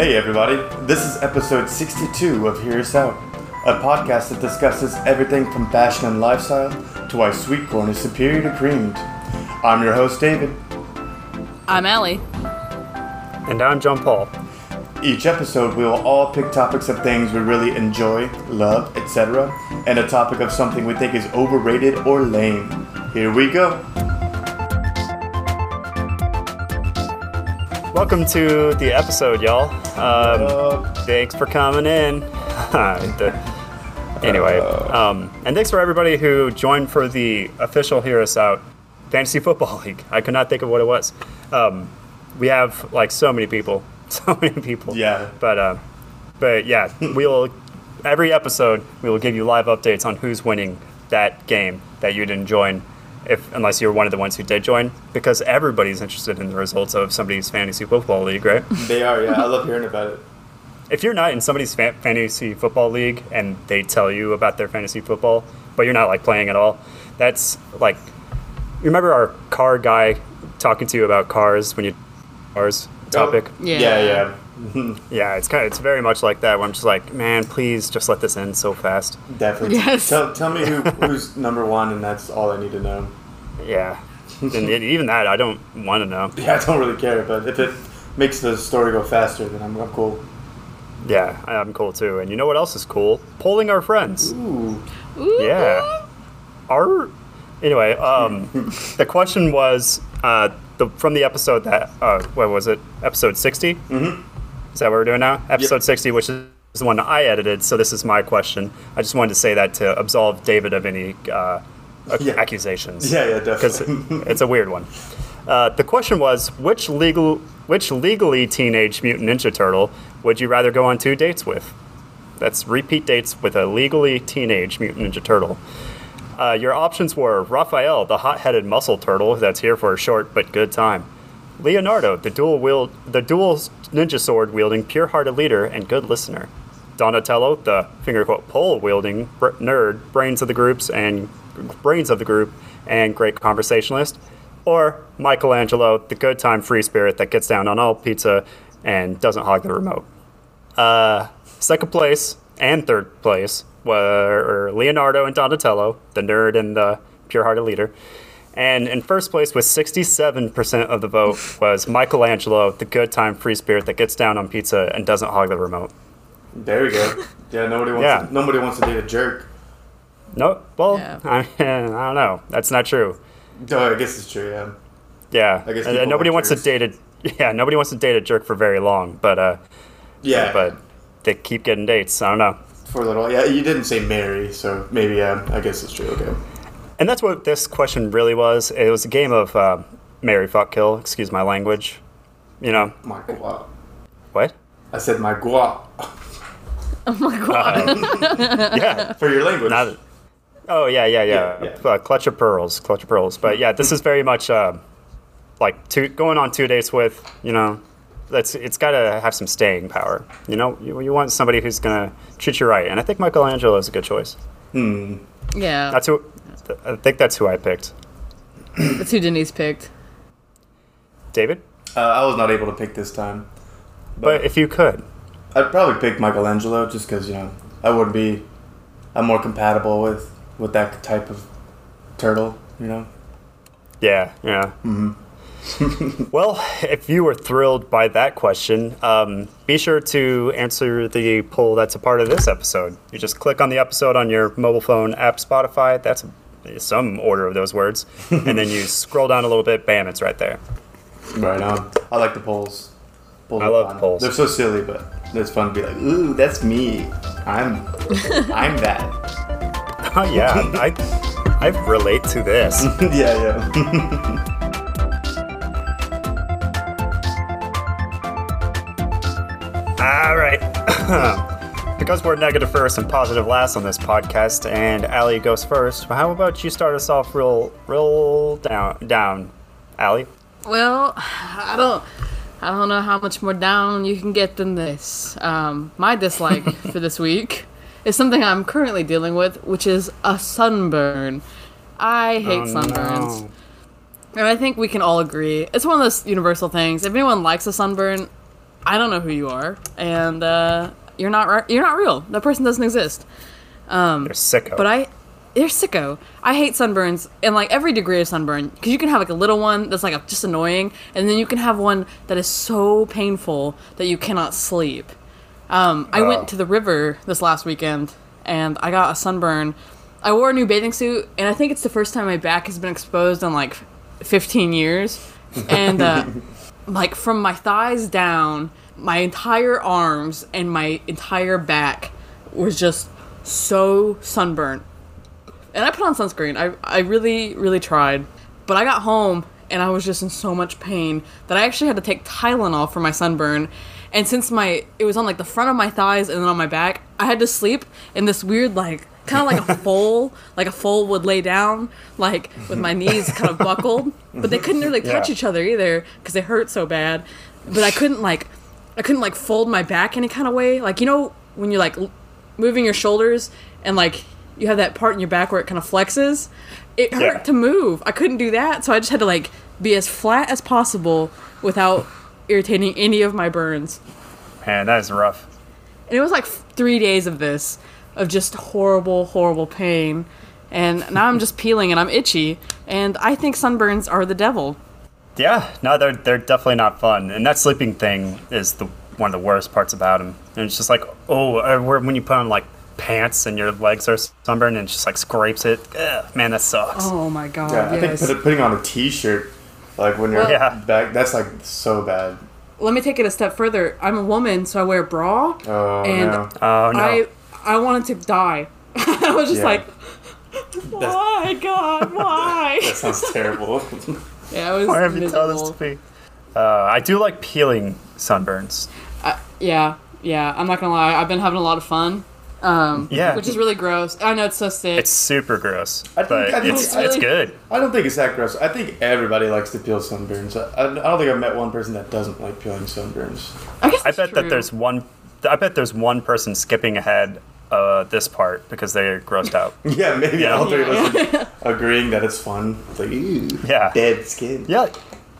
Hey everybody, this is episode 62 of Hear Us Out, a podcast that discusses everything from fashion and lifestyle to why sweet corn is superior to creamed. I'm your host David. I'm Allie. And I'm John Paul. Each episode we will all pick topics of things we really enjoy, love, etc., and a topic of something we think is overrated or lame. Here we go. Welcome to the episode, y'all. Um, thanks for coming in. Anyway, um, and thanks for everybody who joined for the official Hear Us Out Fantasy Football League. I could not think of what it was. Um, we have like so many people, so many people. Yeah. But uh, but yeah, we will every episode we will give you live updates on who's winning that game that you didn't join. If, unless you're one of the ones who did join, because everybody's interested in the results of somebody's fantasy football league, right? they are, yeah. I love hearing about it. if you're not in somebody's fa- fantasy football league and they tell you about their fantasy football, but you're not like playing at all, that's like remember our car guy talking to you about cars when you cars oh, topic. Yeah. Yeah, yeah. Yeah, it's kind of it's very much like that. Where I'm just like, man, please just let this end so fast. Definitely. Yes. Tell, tell me who, who's number one, and that's all I need to know. Yeah, and it, even that I don't want to know. Yeah, I don't really care, but if it makes the story go faster, then I'm, I'm cool. Yeah, I'm cool too. And you know what else is cool? Polling our friends. Ooh. Ooh. Yeah. Our anyway, um, the question was uh, the from the episode that uh, what was it? Episode 60 Mm-hmm. Is that what we're doing now? Episode sixty, which is the one that I edited. So this is my question. I just wanted to say that to absolve David of any uh, Yeah. accusations. Yeah, yeah, Because it's a weird one. Uh, the question was which legal which legally teenage mutant ninja turtle would you rather go on two dates with? That's repeat dates with a legally teenage mutant ninja turtle. Uh, your options were Raphael, the hot-headed muscle turtle that's here for a short but good time. Leonardo, the dual wield, the dual ninja sword wielding, pure-hearted leader and good listener. Donatello, the finger quote pole wielding br- nerd, brains of the groups and brains of the group and great conversationalist. Or Michelangelo, the good time free spirit that gets down on all pizza and doesn't hog the remote. Uh, second place and third place were Leonardo and Donatello, the nerd and the pure-hearted leader. And in first place with 67% of the vote was Michelangelo, the good time free spirit that gets down on pizza and doesn't hog the remote. There we go. Yeah, nobody wants. Yeah. To, nobody wants to date a jerk. No, well, Yeah. I, I don't know. That's not true. Oh, I guess it's true. Yeah. Yeah, I guess Uh, people nobody like wants to date a yeah nobody wants to date a jerk for very long, but uh, Yeah. but they keep getting dates. I don't know. for a little. Yeah, you didn't say marry, so maybe. Yeah, I guess it's true. Okay. And that's what this question really was. It was a game of uh, Marry fuck kill. Excuse my language. You know My guap. what? I said my guap Oh my god. yeah. for your language. Not, oh yeah, yeah, yeah. Yeah, yeah. Uh, clutch of pearls, clutch of pearls. But yeah, this is very much uh, like two, going on two dates with. You know, that's it's got to have some staying power. You know, you, you want somebody who's gonna treat you right, and I think Michelangelo is a good choice. Yeah. That's who. I think that's who I picked. That's who Denise picked. David. uh, I was not able to pick this time. But if you could, I'd probably pick Michelangelo just because you know I would be. I'm more compatible with with that type of turtle. You know. Yeah, yeah. well, if you were thrilled by that question, um, be sure to answer the poll that's a part of this episode. You just click on the episode on your mobile phone app, Spotify. That's some order of those words, and then you scroll down a little bit. Bam, it's right there. Right on. I like the polls. Polls I love the polls. They're so silly, but it's fun to be like, ooh, that's me. I'm, I'm that. Oh yeah, I I relate to this. yeah, yeah. All right. because we're negative first and positive last on this podcast, and Allie goes first. How about you start us off real, real down, down, Allie? Well, I don't. I don't know how much more down you can get than this. Um, my dislike for this week is something I'm currently dealing with, which is a sunburn. I hate Oh, sunburns. no. And I think we can all agree. It's one of those universal things. If anyone likes a sunburn, I don't know who you are, and uh, you're not ri- you're not real. That person doesn't exist. They're sicko. But I, they're sicko. I hate sunburns and like every degree of sunburn because you can have like a little one that's like a, just annoying, and then you can have one that is so painful that you cannot sleep. Um, I Oh. went to the river this last weekend and I got a sunburn. I wore a new bathing suit, and I think it's the first time my back has been exposed in like 15 years. And uh, like from my thighs down, my entire arms and my entire back was just so sunburnt. And I put on sunscreen. I, I really, really tried. But I got home and I was just in so much pain that I actually had to take Tylenol for my sunburn. And since my it was on like the front of my thighs and then on my back, I had to sleep in this weird like kind of like a foal, like a foal would lay down, like with my knees kind of buckled. But they couldn't really touch Yeah. each other either because they hurt so bad. But I couldn't like I couldn't like fold my back any kind of way. Like you know when you're like l- moving your shoulders and like you have that part in your back where it kind of flexes. It hurt Yeah. to move. I couldn't do that, so I just had to like be as flat as possible without irritating any of my burns. Man, that is rough. And it was like f- three days of this, of just horrible, horrible pain. And now I'm just peeling and I'm itchy. And I think sunburns are the devil. Yeah, no, they're they're definitely not fun. And that sleeping thing is the one of the worst parts about them. And it's just like, oh, uh, when you put on like pants and your legs are sunburned and it just like scrapes it. Ugh, man, that sucks. Oh my god, Yeah, I think yes. put, putting on a T-shirt, like when you're Well- Yeah. back, that's like so bad. Let me take it a step further. I'm a woman, so I wear a bra. Oh and no. Oh no. I I wanted to die. I was just Yeah. like, why, God, why? That sounds terrible. yeah, it was Why have you told miserable. us to be? Uh, I do like peeling sunburns. Yeah, yeah. I'm not gonna lie. I've been having a lot of fun. Um, Yeah. which is really gross. I know it's so sick. It's super gross, I think- but I think it's it's it's good. I don't think it's that gross. I think everybody likes to peel sunburns. I, I don't think I've met one person that doesn't like peeling sunburns. I guess I bet true. that there's one. I bet there's one person skipping ahead uh, this part because they're grossed out. Yeah, maybe Yeah. all three of us Yeah. agreeing that it's fun. It's like, ew, Yeah. dead skin. Yeah.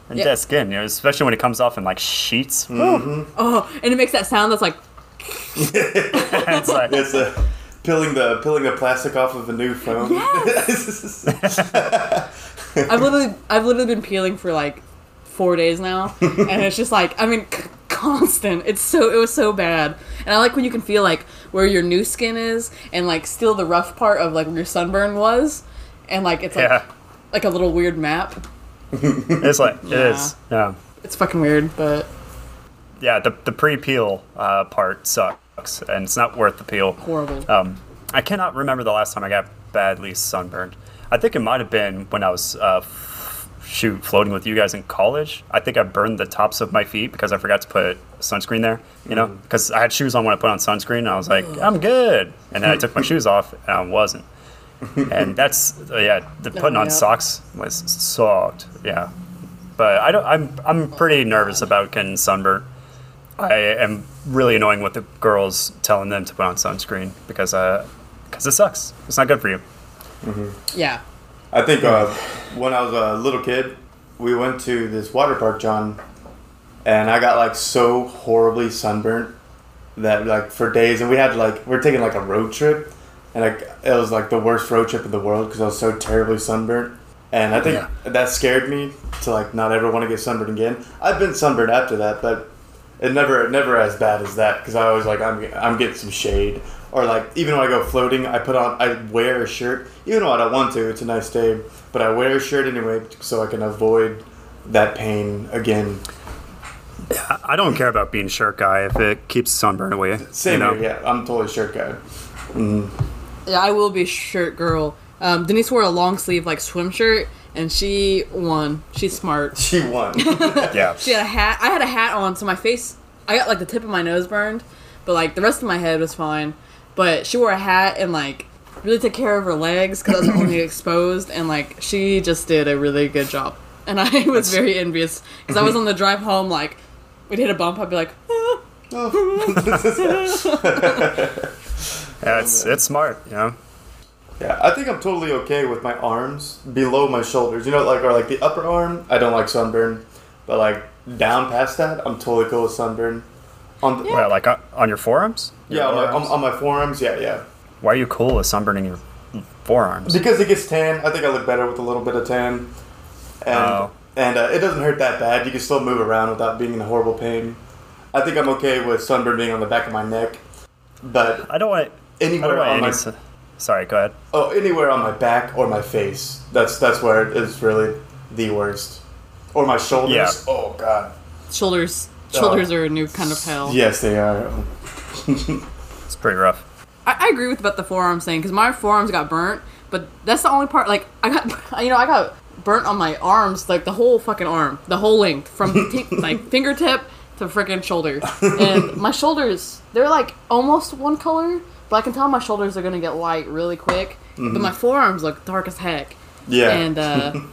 And Yeah. dead skin, you know, especially when it comes off in like sheets. Oh, and it makes that sound that's like, it's like, It's uh, peeling the peeling the plastic off of a new phone. I've literally, I've literally been peeling for like four days now, and it's just like, I mean, c- constant. It's so, it was so bad, and I like when you can feel like where your new skin is, and like still the rough part of like where your sunburn was, and like it's like yeah. like a little weird map. It's like, it Yeah. is. Yeah. It's fucking weird, but Yeah, the, the pre peel uh, part sucks, and it's not worth the peel. horrible. Um, I cannot remember the last time I got badly sunburned. I think it might have been when I was uh, shoot floating with you guys in college. I think I burned the tops of my feet because I forgot to put sunscreen there. You know, because I had shoes on when I put on sunscreen, and I was like, I'm good. And then I took my shoes off, and I wasn't. And that's uh, yeah, the putting on yeah. socks was sucked. Yeah, but I don't. I'm I'm pretty nervous about getting sunburned. I am really annoying with the girls telling them to put on sunscreen because uh, because it sucks. It's not good for you. yeah. I think uh, when I was a little kid, we went to this water park, John, and I got like so horribly sunburnt that like for days, and we had like we are taking like a road trip, and like it was like the worst road trip in the world because I was so terribly sunburnt, and I think Yeah. that scared me to like not ever want to get sunburned again. I've been sunburned after that, but it never never as bad as that because I always like I'm I'm getting some shade or like even when I go floating I put on I wear a shirt even though I don't want to it's a nice day but I wear a shirt anyway so I can avoid that pain again I- I don't care about being shirt guy if it keeps sunburn away. same you know? here yeah I'm totally shirt guy Yeah, I will be shirt girl. Um, Denise wore a long sleeve like swim shirt, and she won. She's smart. she won Yeah. She had a hat. I had a hat on, so my face. I got like the tip of my nose burned, but like the rest of my head was fine. But she wore a hat and like really took care of her legs because I was only exposed, and like she just did a really good job. And I was very envious because I was on the drive home. Like we'd hit a bump, I'd be like, "Ah." Yeah, it's it's smart. You know. yeah I think I'm totally okay with my arms below my shoulders you know like or like the upper arm I don't like sunburn but like down past that I'm totally cool with sunburn On the, Well, like uh, on your forearms? Yeah, on my, on, Forearms? on my forearms. Yeah, yeah. Why are you cool with sunburning your forearms? Because it gets tan. I think I look better with a little bit of tan. And Oh. and uh, it doesn't hurt that bad. You can still move around without being in horrible pain. I think I'm okay with sunburn being on the back of my neck, but I don't want. I anywhere don't want on any. my s- Sorry, go ahead. oh anywhere on my back or my face. That's that's where it is really the worst. Or my shoulders. Yeah. Oh god. Shoulders. Oh. Shoulders are a new kind of hell. Yes, they are. It's pretty rough. I, I agree with about the forearms thing because my forearms got burnt, but that's the only part. Like I got, you know, I got burnt on my arms, like the whole fucking arm, the whole length from t- like fingertip to freaking shoulder. And my shoulders, they're like almost one color, but I can tell my shoulders are gonna get light really quick. But my forearms look dark as heck. Yeah. And uh, and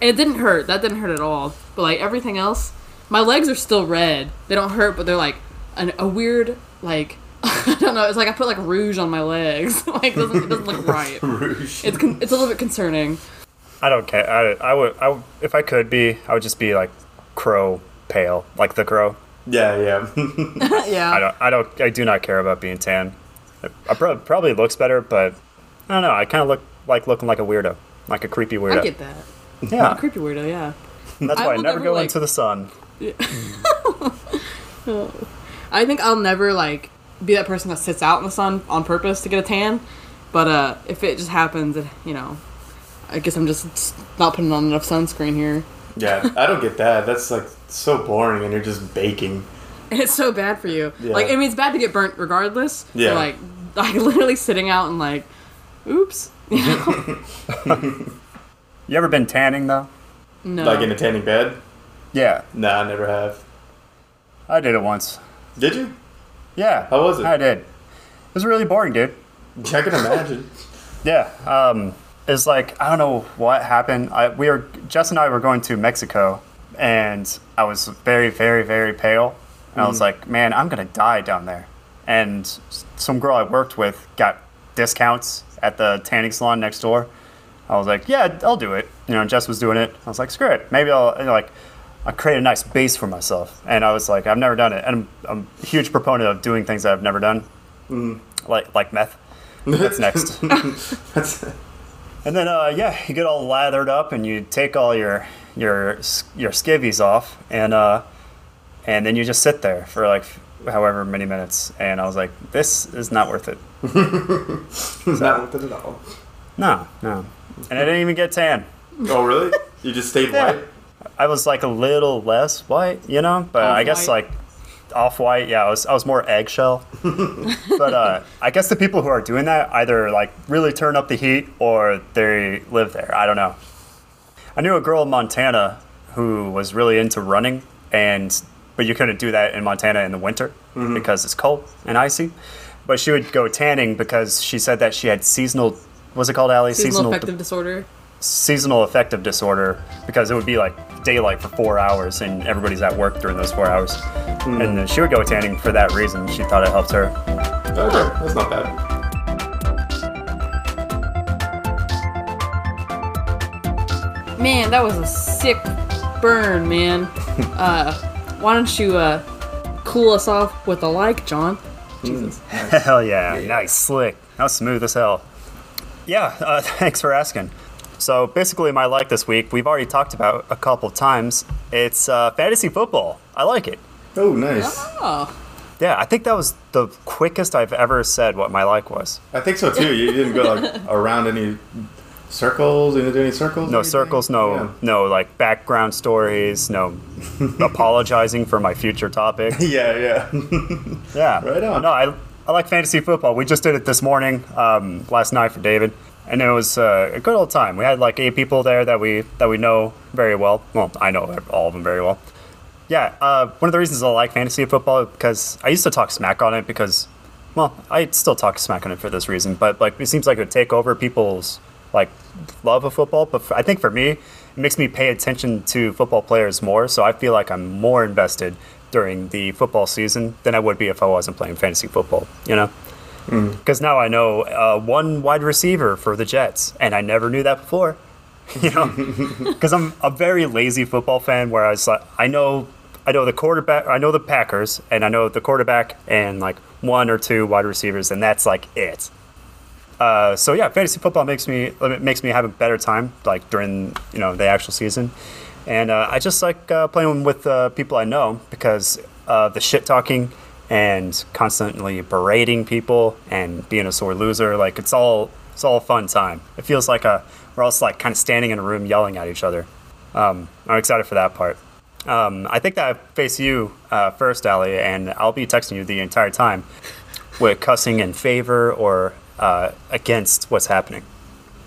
it didn't hurt. That didn't hurt at all. But like everything else, my legs are still red. They don't hurt, but they're like an, a weird like. I don't know. It's like I put like rouge on my legs. like it doesn't, it doesn't look right. Rouge. It's con- it's a little bit concerning. I don't care. I, I would. I would, if I could be, I would just be like crow pale, like the crow. yeah, yeah. yeah. I don't. I don't. I do not care about being tan. I pro- probably looks better, but I don't know. I kind of look like looking like a weirdo, like a creepy weirdo. I get that. yeah, Creepy weirdo. Yeah. that's why I will never never, go like- into the sun. I think I'll never like be that person that sits out in the sun on purpose to get a tan. But uh, if it just happens, you know, I guess I'm just not putting on enough sunscreen here. yeah, I don't get that. That's like so boring, and you're just baking. And it's so bad for you. Yeah. Like, I mean, it's bad to get burnt regardless. but, Yeah. like, like literally sitting out and like, oops. You ever been tanning though? No. Like in a tanning bed. Yeah, Nah, I never have. I did it once. Did you? Yeah. How was it? I did. It was really boring, dude. I can imagine. Yeah. Um, it's like I don't know what happened. I we were Jess and I were going to Mexico, and I was very, very, very pale. And I was like, man, I'm gonna die down there. And some girl I worked with got discounts at the tanning salon next door. I was like, yeah, I'll do it. You know, Jess was doing it. I was like, screw it. Maybe I'll you know, like. I create a nice base for myself, and I was like, I've never done it, and I'm, I'm a huge proponent of doing things that I've never done, like like meth. That's next. That's, And then, uh, yeah, you get all lathered up, and you take all your your your skivvies off, and uh, and then you just sit there for like however many minutes. And I was like, this is not worth it. it's not worth it at all. No, no. And I didn't even get tan. Oh, really? You just stayed Yeah. white? I was like a little less white, you know, but I guess like off white. Yeah, I was I was more eggshell. but uh, I guess the people who are doing that either like really turn up the heat or they live there. I don't know. I knew a girl in Montana who was really into running, and but you couldn't do that in Montana in the winter because it's cold and icy. But she would go tanning because she said that she had seasonal. What's it called, Allie? Seasonal de- affective disorder. Seasonal affective disorder because it would be like daylight for four hours and everybody's at work during those four hours. And then she would go tanning for that reason. She thought it helped her. Okay, that's not bad. Man, that was a sick burn, man. uh, why don't you uh, cool us off with a like, John? Jesus. Hell yeah. Nice. Slick. That was smooth as hell. Yeah, uh, thanks for asking. So basically, my like this week, we've already talked about a couple times. It's uh, fantasy football. I like it. Oh, nice. Oh, Yeah, I think that was the quickest I've ever said what my like was. I think so too. You didn't go like around any circles. You didn't do any circles. No circles, no Yeah. no like background stories, no apologizing for my future topic. Yeah, yeah. Yeah. Right on. No, I, I like fantasy football. We just did it this morning, um, last night for David, and it was uh, a good old time. We had like eight people there that we that we know very well. Well, I know all of them very well. Yeah. Uh, one of the reasons I like fantasy football because I used to talk smack on it because, well, I still talk smack on it for this reason, but like it seems like it would take over people's like love of football. But I think for me, it makes me pay attention to football players more. So I feel like I'm more invested during the football season than I would be if I wasn't playing fantasy football. You know. Because now I know uh, one wide receiver for the Jets, and I never knew that before. You know, because I'm a very lazy football fan. Where I was like, I know I know the quarterback. I know the Packers, and I know the quarterback and like one or two wide receivers, and that's like it. Uh, so yeah, fantasy football makes me makes me have a better time like during you know the actual season, and uh, I just like uh, playing with uh, people I know because uh, the shit talking and constantly berating people and being a sore loser like it's all it's all a fun time. It feels like a we're all like kind of standing in a room yelling at each other. Um, I'm excited for that part. Um, I think that I face you uh, first, Ali, and I'll be texting you the entire time with cussing in favor or uh, against what's happening.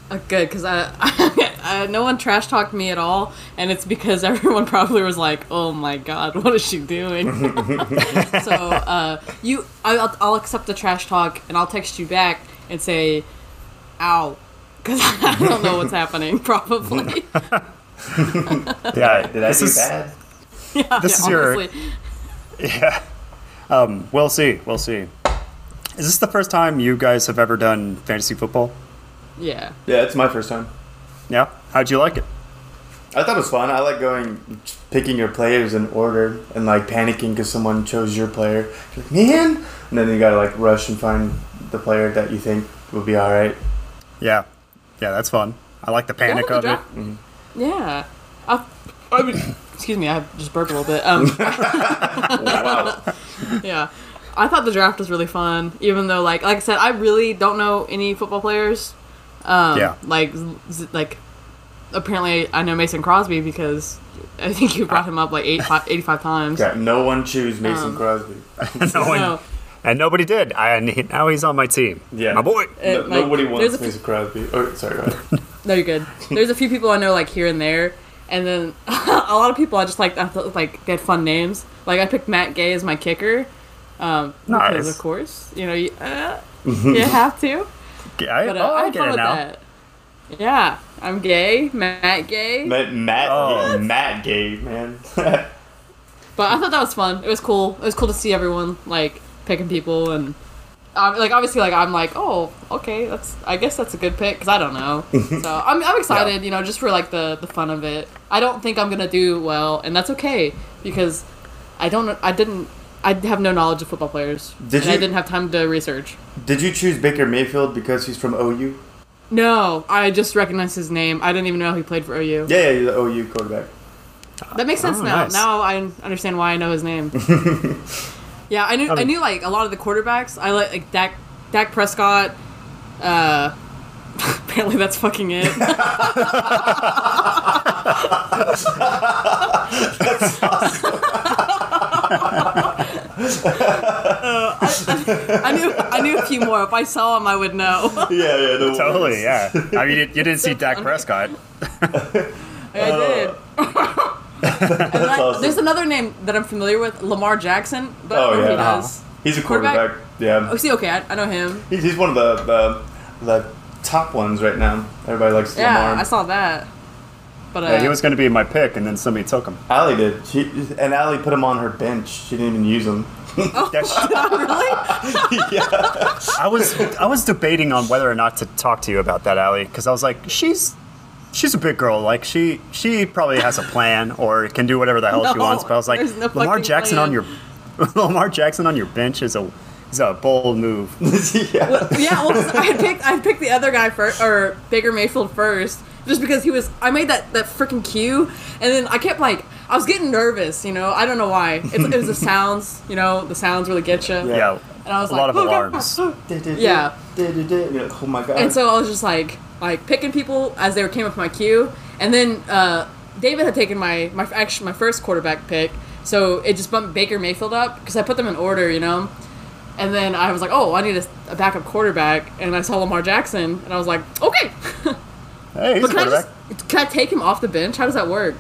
Uh, good, because I, I, no one trash talked me at all, and it's because everyone probably was like, "Oh my god, what is she doing?" so uh, you, I'll, I'll accept the trash talk, and I'll text you back and say, "Ow," because I don't know what's happening. Probably. Yeah, Did I this do is bad? yeah, This yeah, is your- yeah. Um, we'll see. We'll see. Is this the first time you guys have ever done fantasy football? Yeah. Yeah, it's my first time. Yeah. How'd you like it? I thought it was fun. I like going, picking your players in order and like panicking because someone chose your player. You're like, man, and then you gotta like rush and find the player that you think will be all right. Yeah. Yeah, that's fun. I like the panic Yeah, of the it. draft- Yeah. I, I mean, excuse me, I just burped a little bit. Um, wow. yeah. I thought the draft was really fun, even though, like, like I said, I really don't know any football players. Um, Yeah. Like, like, apparently I know Mason Crosby because I think you brought him up like eight, fi- 85 times. Got no one choose Mason Um, Crosby. no one, No. and nobody did. I, and he- now he's on my team. Yeah. My boy. Uh, No, like, nobody wants a few- Mason Crosby. Oh, sorry, go ahead. No, you're good. There's a few people I know like here and there, and then a lot of people I just like I thought, like they had fun names. Like I picked Matt Gay as my kicker, um, because Nice. of course you know you, uh, you have to. I, But uh, oh, I I get it now. that. Yeah, I'm gay, Matt Gay. Matt, Matt, Oh. Matt Gay, man. But I thought that was fun. It was cool. It was cool to see everyone like picking people and. Um, like obviously, like I'm like, oh, okay, that's I guess that's a good pick because I don't know. so I'm, I'm excited, you know, just for like the the fun of it. I don't think I'm gonna do well, and that's okay because I don't, I didn't, I have no knowledge of football players. Did and I you- didn't have time to research. Did you choose Baker Mayfield because he's from OU? No, I just recognized his name. I didn't even know he played for OU. Yeah, yeah, he's the OU quarterback. That makes sense Oh, now. nice. Now I understand why I know his name. yeah, I knew I mean- knew like a lot of the quarterbacks. I like like Dak Dak Prescott. Uh, apparently that's fucking it. Uh, I, I, I knew I knew a few more. If I saw him, I would know. Yeah, yeah, no Totally, worries. yeah. I mean, you, you didn't see Dak funny. Prescott. I did. And I- awesome. There's another name that I'm familiar with, Lamar Jackson, but I Oh, don't know who yeah. he does. He's a Quarterback? quarterback. Yeah. Oh, see, okay, I, I know him. He's, he's one of the, the the top ones right now. Everybody likes Yeah, Lamar. I saw that. But uh, Yeah, he was going to be my pick, and then somebody took him. Allie did. She and Allie put him on her bench. She didn't even use him. That's- really? yeah. I was I was debating on whether or not to talk to you about that, Ali, because I was like, she's she's a big girl. Like she she probably has a plan or can do whatever the hell she wants. But I was like, no Lamar Jackson plan. on your Lamar Jackson on your bench is a is a bold move. yeah. yeah, well, 'cause I picked I picked the other guy first, or Baker Mayfield first, just because he was. I made that that freaking queue, and then I kept like I was getting nervous. You know, I don't know why. It's, it was the sounds. You know, the sounds really get you. Yeah, And I was like, a like, lot of "Oh, God." alarms. Yeah. Oh my god. And so I was just like like picking people as they came up my queue, and then uh, David had taken my my actually my first quarterback pick, so it just bumped Baker Mayfield up because I put them in order, you know. And then I was like, oh, I need a, a backup quarterback, and I saw Lamar Jackson, and I was like, okay, Hey, he's but a can I just can I take him off the bench? How does that work?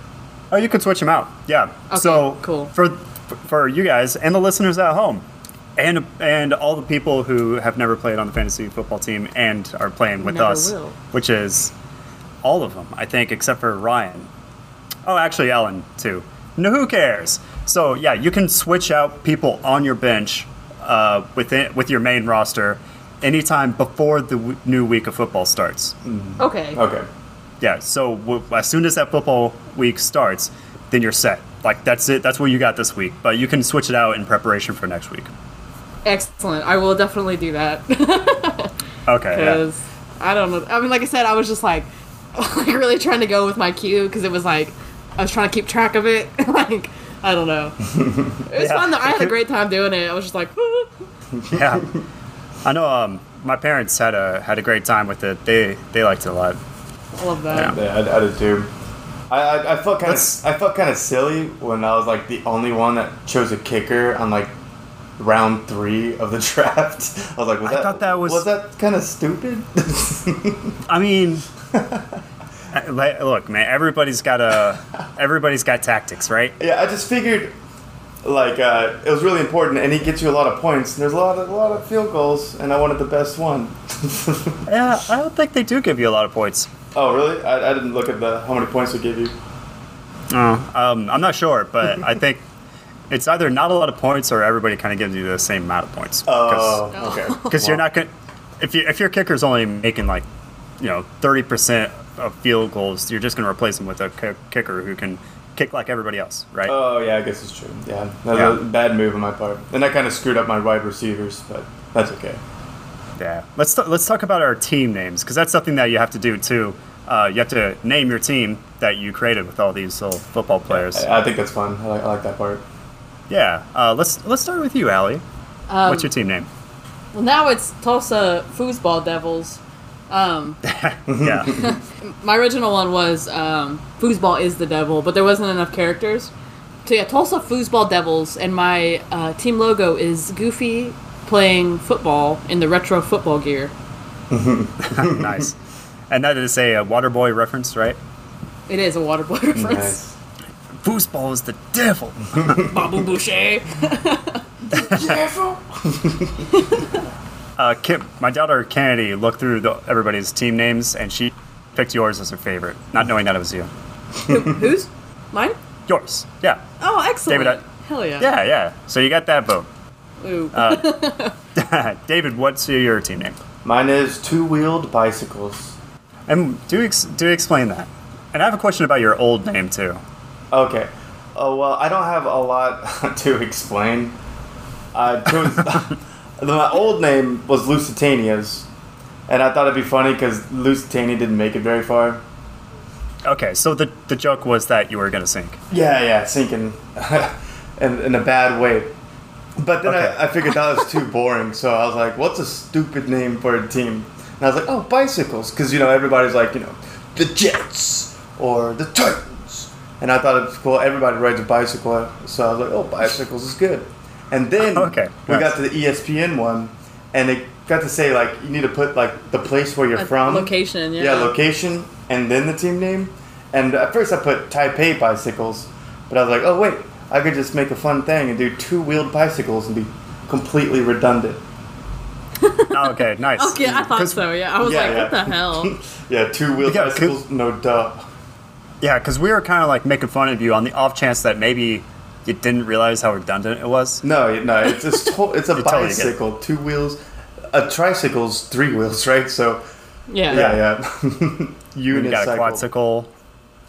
Oh, you can switch him out. Yeah. Okay, so cool. for for you guys and the listeners at home, and and all the people who have never played on the fantasy football team and are playing with Never us, will. which is all of them, I think, except for Ryan. Oh, actually, Ellen too. No, who cares? So yeah, you can switch out people on your bench uh, within with your main roster anytime before the w- new week of football starts. Mm. Okay. okay. Yeah, so w- as soon as that football week starts, then you're set. like that's it. That's what you got this week. But you can switch it out in preparation for next week. Excellent. I will definitely do that. Okay. Yeah. Because I don't know. I mean, like I said, I was just like, like really trying to go with my queue because it was like I was trying to keep track of it. like I don't know. It was Yeah. fun. Though. I had a great time doing it. I was just like, yeah. I know. Um, my parents had a had a great time with it. They they liked it a lot. I love that. Yeah, I, I did too. I, I, I felt kind of I felt kind of silly when I was like the only one that chose a kicker on like round three of the draft. I was like, was I that, thought that was- was that kind of stupid? I mean, look, man. Everybody's got a everybody's got tactics, right? yeah, I just figured like uh, it was really important, and he gets you a lot of points. And there's a lot of a lot of field goals, and I wanted the best one. Yeah, I don't think they do give you a lot of points. oh, really? I, I didn't look at the how many points they give you. Oh, um, I'm not sure, but I think it's either not a lot of points or everybody kind of gives you the same amount of points. Oh, okay. because you're not going if you if your kicker's only making like you know 30% of field goals you're just going to replace him with a kicker who can kick like everybody else right Oh yeah, I guess it's true. Yeah, that was a bad move on my part, and that kind of screwed up my wide receivers, but that's okay. yeah let's t- let's talk about our team names because that's something that you have to do too uh, you have to name your team that you created with all these little football players I, I think that's fun. I like, I like that part. yeah uh, let's let's start with you Allie. Um, what's your team name Well, now it's Tulsa Foosball Devils. Um, yeah my original one was um, Foosball is the devil, but there wasn't enough characters. So yeah, Tulsa Foosball Devils, and my uh, team logo is Goofy playing football in the retro football gear. nice and that is a, Waterboy reference right It is a Waterboy reference. Nice. foosball is the devil Bobby Boucher. Uh, Kim, my daughter Kennedy looked through the, everybody's team names and she picked yours as her favorite, not knowing that it was you. Who's? Mine? Yours, yeah, Oh, excellent. David, Hell yeah. yeah, yeah. So you got that vote. Ooh. David, what's your team name? Mine is two-wheeled bicycles. And do ex- do explain that. And I have a question about your old name too. Okay. Oh well, I don't have a lot to explain. I chose my old name was Lusitania's, and I thought it'd be funny because Lusitania didn't make it very far. Okay, so the the joke was that you were gonna sink. Yeah, yeah, sinking, in, in a bad way. But then Okay. I, I figured that was too boring, so I was like, "What's a stupid name for a team?" And I was like, "Oh, bicycles," because you know everybody's like, you know, the Jets or the Titans, and I thought it was cool. Everybody rides a bicycle, so I was like, "Oh, bicycles is good." And then Okay, we nice. got to the ESPN one, and they got to say like you need to put like the place where you're A from, location, yeah. yeah, location, and then the team name. And at first I put Taipei bicycles, but I was like, oh wait, I could just make a fun thing and do two-wheeled bicycles and be completely redundant. Oh, okay, nice. Okay, I thought so. Yeah, I was Yeah, like, yeah. what the hell? Yeah, two-wheeled Yeah, 'cause- bicycles, no duh. Yeah, because we were kind of like making fun of you on the off chance that maybe you didn't realize how redundant it was. No, no, it's just to- it's a You totally bicycle, two wheels. A tricycle's three wheels, right? So Yeah. yeah, yeah. You got a Unicycle. quadcycle.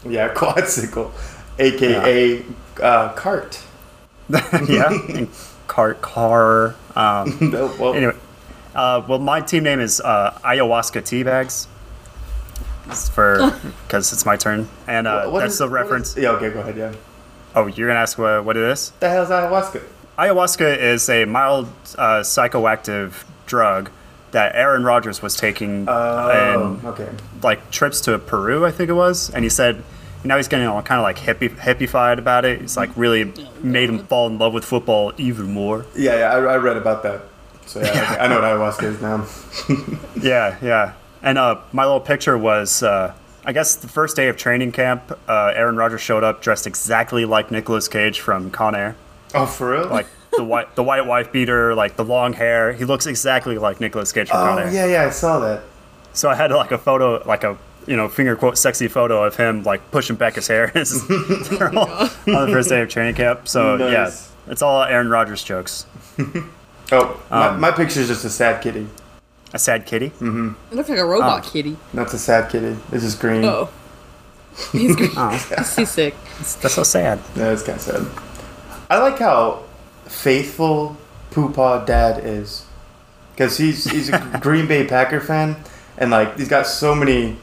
Yeah, quadcycle, aka uh, cart. yeah, cart car. Um, No, well, anyway, uh, well, my team name is uh, ayahuasca tea bags. It's for because it's my turn, and uh, what that's is- the what is- reference. yeah, okay, go ahead. Yeah. Oh, you're gonna ask what, what it is? The hell's ayahuasca? Ayahuasca is a mild uh, psychoactive drug that Aaron Rodgers was taking Oh, and okay. like trips to Peru, I think it was, and he said. Now he's getting all kind of like hippie, hippified about it. He's like really made him fall in love with football even more. Yeah, yeah, I, I read about that. So yeah, okay, I know what ayahuasca is now. Yeah, yeah. And uh, my little picture was, uh, I guess, the first day of training camp. Uh, Aaron Rodgers showed up dressed exactly like Nicolas Cage from Con Air, Oh, for real? like the white, the white wife beater, like the long hair. He looks exactly like Nicolas Cage from Con oh Air. yeah, yeah, I saw that. So I had like a photo, like a you know finger quote sexy photo of him like pushing back his hair on the first day of training camp. So Nice. yeah, it's all Aaron Rodgers jokes. Oh, my, Um, my picture is just a sad kitty. A sad kitty. Mm-hmm. It looks like a robot Oh. kitty. That's a sad kitty. It's just green. Oh. He's, green. Oh, he's seasick. that's so sad. Yeah, it's kind of sad. I like how faithful Poopa Dad is, because he's he's a Green Bay Packer fan, and like he's got so many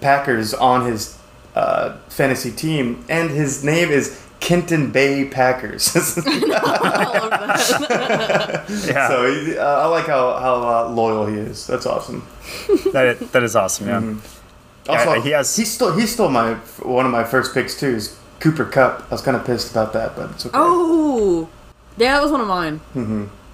Packers on his uh, fantasy team, and his name is Kenton Bay Packers. I love that. Yeah, so he, uh, I like how how uh, loyal he is. That's awesome. that, that is awesome. Yeah. Mm-hmm. Also, Yeah, he has- he stole he stole my one of my first picks too. Is Cooper Kupp. I was kind of pissed about that, but it's okay. Oh, yeah, that was one of mine.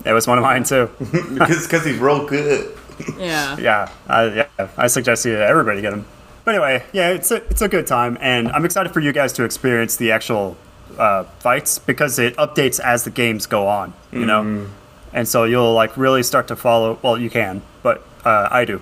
It was one of mine too. because because he's real good. Yeah. Yeah, I, yeah. I suggest you everybody get him. But anyway, yeah, it's a it's a good time, and I'm excited for you guys to experience the actual uh, fights because it updates as the games go on. You know, and so you'll like really start to follow. Well, you can, but uh, I do.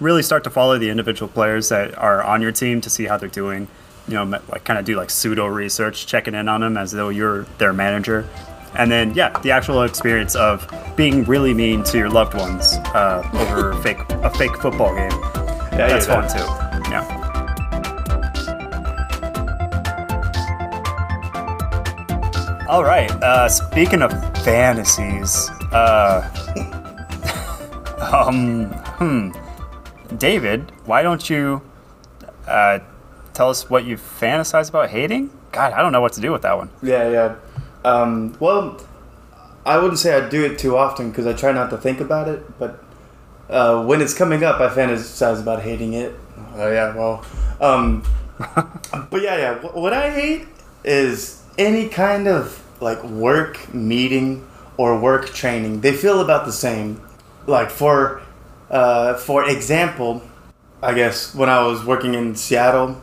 Really start to follow the individual players that are on your team to see how they're doing. You know, like kind of do like pseudo research, checking in on them as though you're their manager. And then, yeah, the actual experience of being really mean to your loved ones uh, over fake a fake football game. Yeah, That's yeah, fun too. Yeah. All right. Uh, speaking of fantasies, uh, um, hmm, David, why don't you uh, tell us what you fantasize about hating? God, I don't know what to do with that one. Yeah, yeah. Um, well, I wouldn't say I do it too often because I try not to think about it. But uh, when it's coming up, I fantasize about hating it. Oh yeah, well, um, but yeah, yeah. What I hate is any kind of like work meeting or work training. They feel about the same. Like for uh, for example, I guess when I was working in Seattle,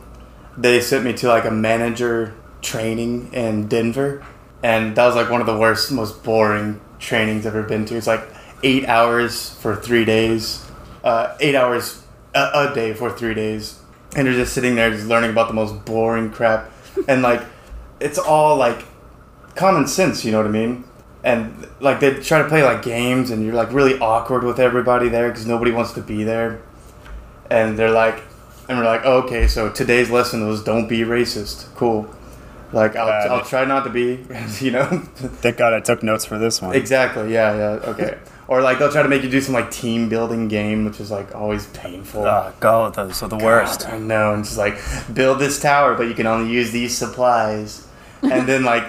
they sent me to like a manager training in Denver, and that was like one of the worst, most boring trainings I've ever been to. It's like eight hours for three days, uh, eight hours a, a day for three days, and you're just sitting there just learning about the most boring crap, and like it's all like common sense, you know what I mean? And like they try to play like games, and you're like really awkward with everybody there because nobody wants to be there and they're like, and we're like, oh, okay, so today's lesson was don't be racist. Cool. Like I'll, Got I'll try not to be, you know. Thank God I took notes for this one. exactly. Yeah. Yeah. Okay. Or like they'll try to make you do some like team building game, which is like always painful. Ah, oh, God, those are the worst. God, I know, and just like build this tower, but you can only use these supplies, and then like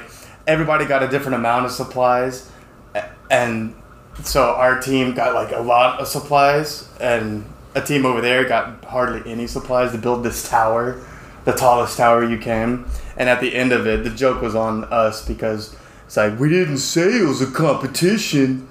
everybody got a different amount of supplies, and so our team got like a lot of supplies, and a team over there got hardly any supplies to build this tower, the tallest tower you can, and at the end of it, the joke was on us because it's like we didn't say it was a competition.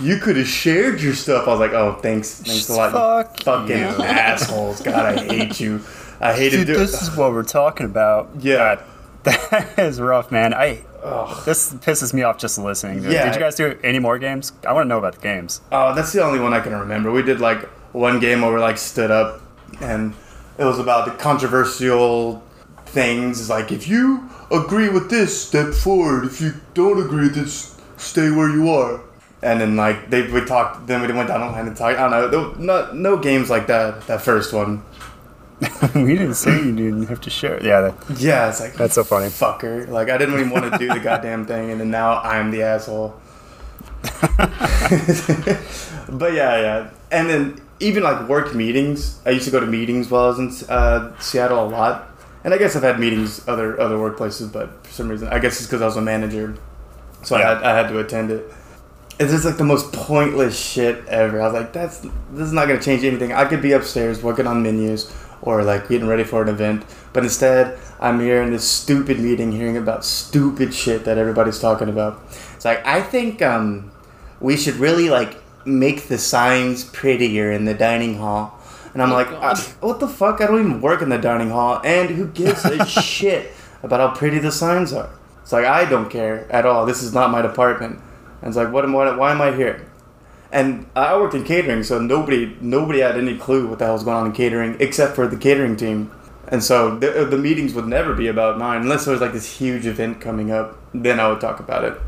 You could have shared your stuff. I was like, oh, thanks, thanks a lot. Fuck fucking you. assholes. God, I hate you. I hated Dude, this is what we're talking about. Yeah. God, that is rough, man. I Ugh. this pisses me off just listening. Dude. Yeah. Did you guys do any more games? I want to know about the games. Oh, that's the only one I can remember. We did like one game where we like stood up and it was about the controversial things. Like if you agree with this, step forward. If you don't agree with this, stay where you are. And then like they we talked. Then we went down the line and talked. I don't know. Not no games like that. That first one. we didn't say you didn't have to share. Yeah, that, Yeah, it's like that's so funny. fucker. Like I didn't even want to do the goddamn thing, and then now I'm the asshole. but yeah, yeah, and then even like work meetings. I used to go to meetings while I was in uh, Seattle a lot, and I guess I've had meetings other other workplaces, but for some reason, I guess it's because I was a manager, so I had I had to attend it. It's just like the most pointless shit ever. I was like, that's this is not gonna change anything. I could be upstairs working on menus or like getting ready for an event, but instead I'm here in this stupid meeting hearing about stupid shit that everybody's talking about. It's like I think um, we should really like make the signs prettier in the dining hall. And I'm Oh, like. "Uh, what the fuck? I don't even work in the dining hall, and who gives a shit about how pretty the signs are? It's like I don't care at all. This is not my department. And it's like, what am why, why am I here? And I worked in catering, so nobody nobody had any clue what the hell was going on in catering except for the catering team. And so the, the meetings would never be about mine unless there was like this huge event coming up. Then I would talk about it.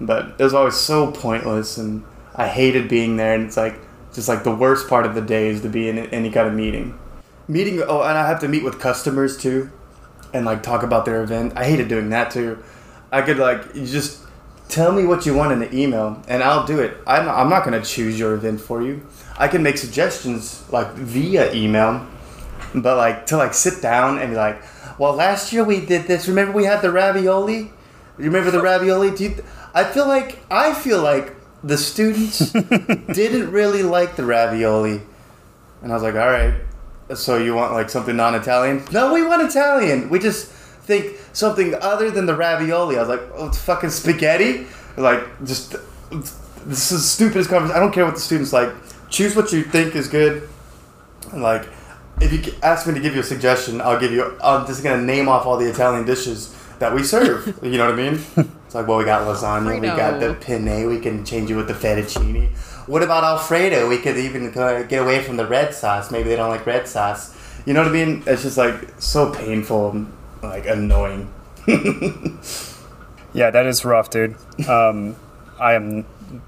But it was always so pointless, and I hated being there. And it's like just like the worst part of the day is to be in any kind of meeting. meeting. Oh, and I have to meet with customers too, and like talk about their event. I hated doing that too. I could like you just tell me what you want in the email, and I'll do it. I'm I'm not gonna choose your event for you. I can make suggestions like via email, but like to like sit down and be like, well, last year we did this. Remember we had the ravioli. You remember the ravioli? Do you, I feel like I feel like the students didn't really like the ravioli, and I was like, all right. So you want like something non-Italian? No, we want Italian. We just think something other than the ravioli. I was like, oh, it's fucking spaghetti. Like just this is the stupidest conversation. I don't care what the students like. Choose what you think is good. And like, if you ask me to give you a suggestion, I'll give you. I'm just gonna name off all the Italian dishes that we serve. you know what I mean? It's like, well, we got lasagna, we got the penne. We can change it with the fettuccine. What about Alfredo? We could even get away from the red sauce. Maybe they don't like red sauce. You know what I mean? It's just like so painful, like annoying. Yeah, that is rough, dude. Um, I am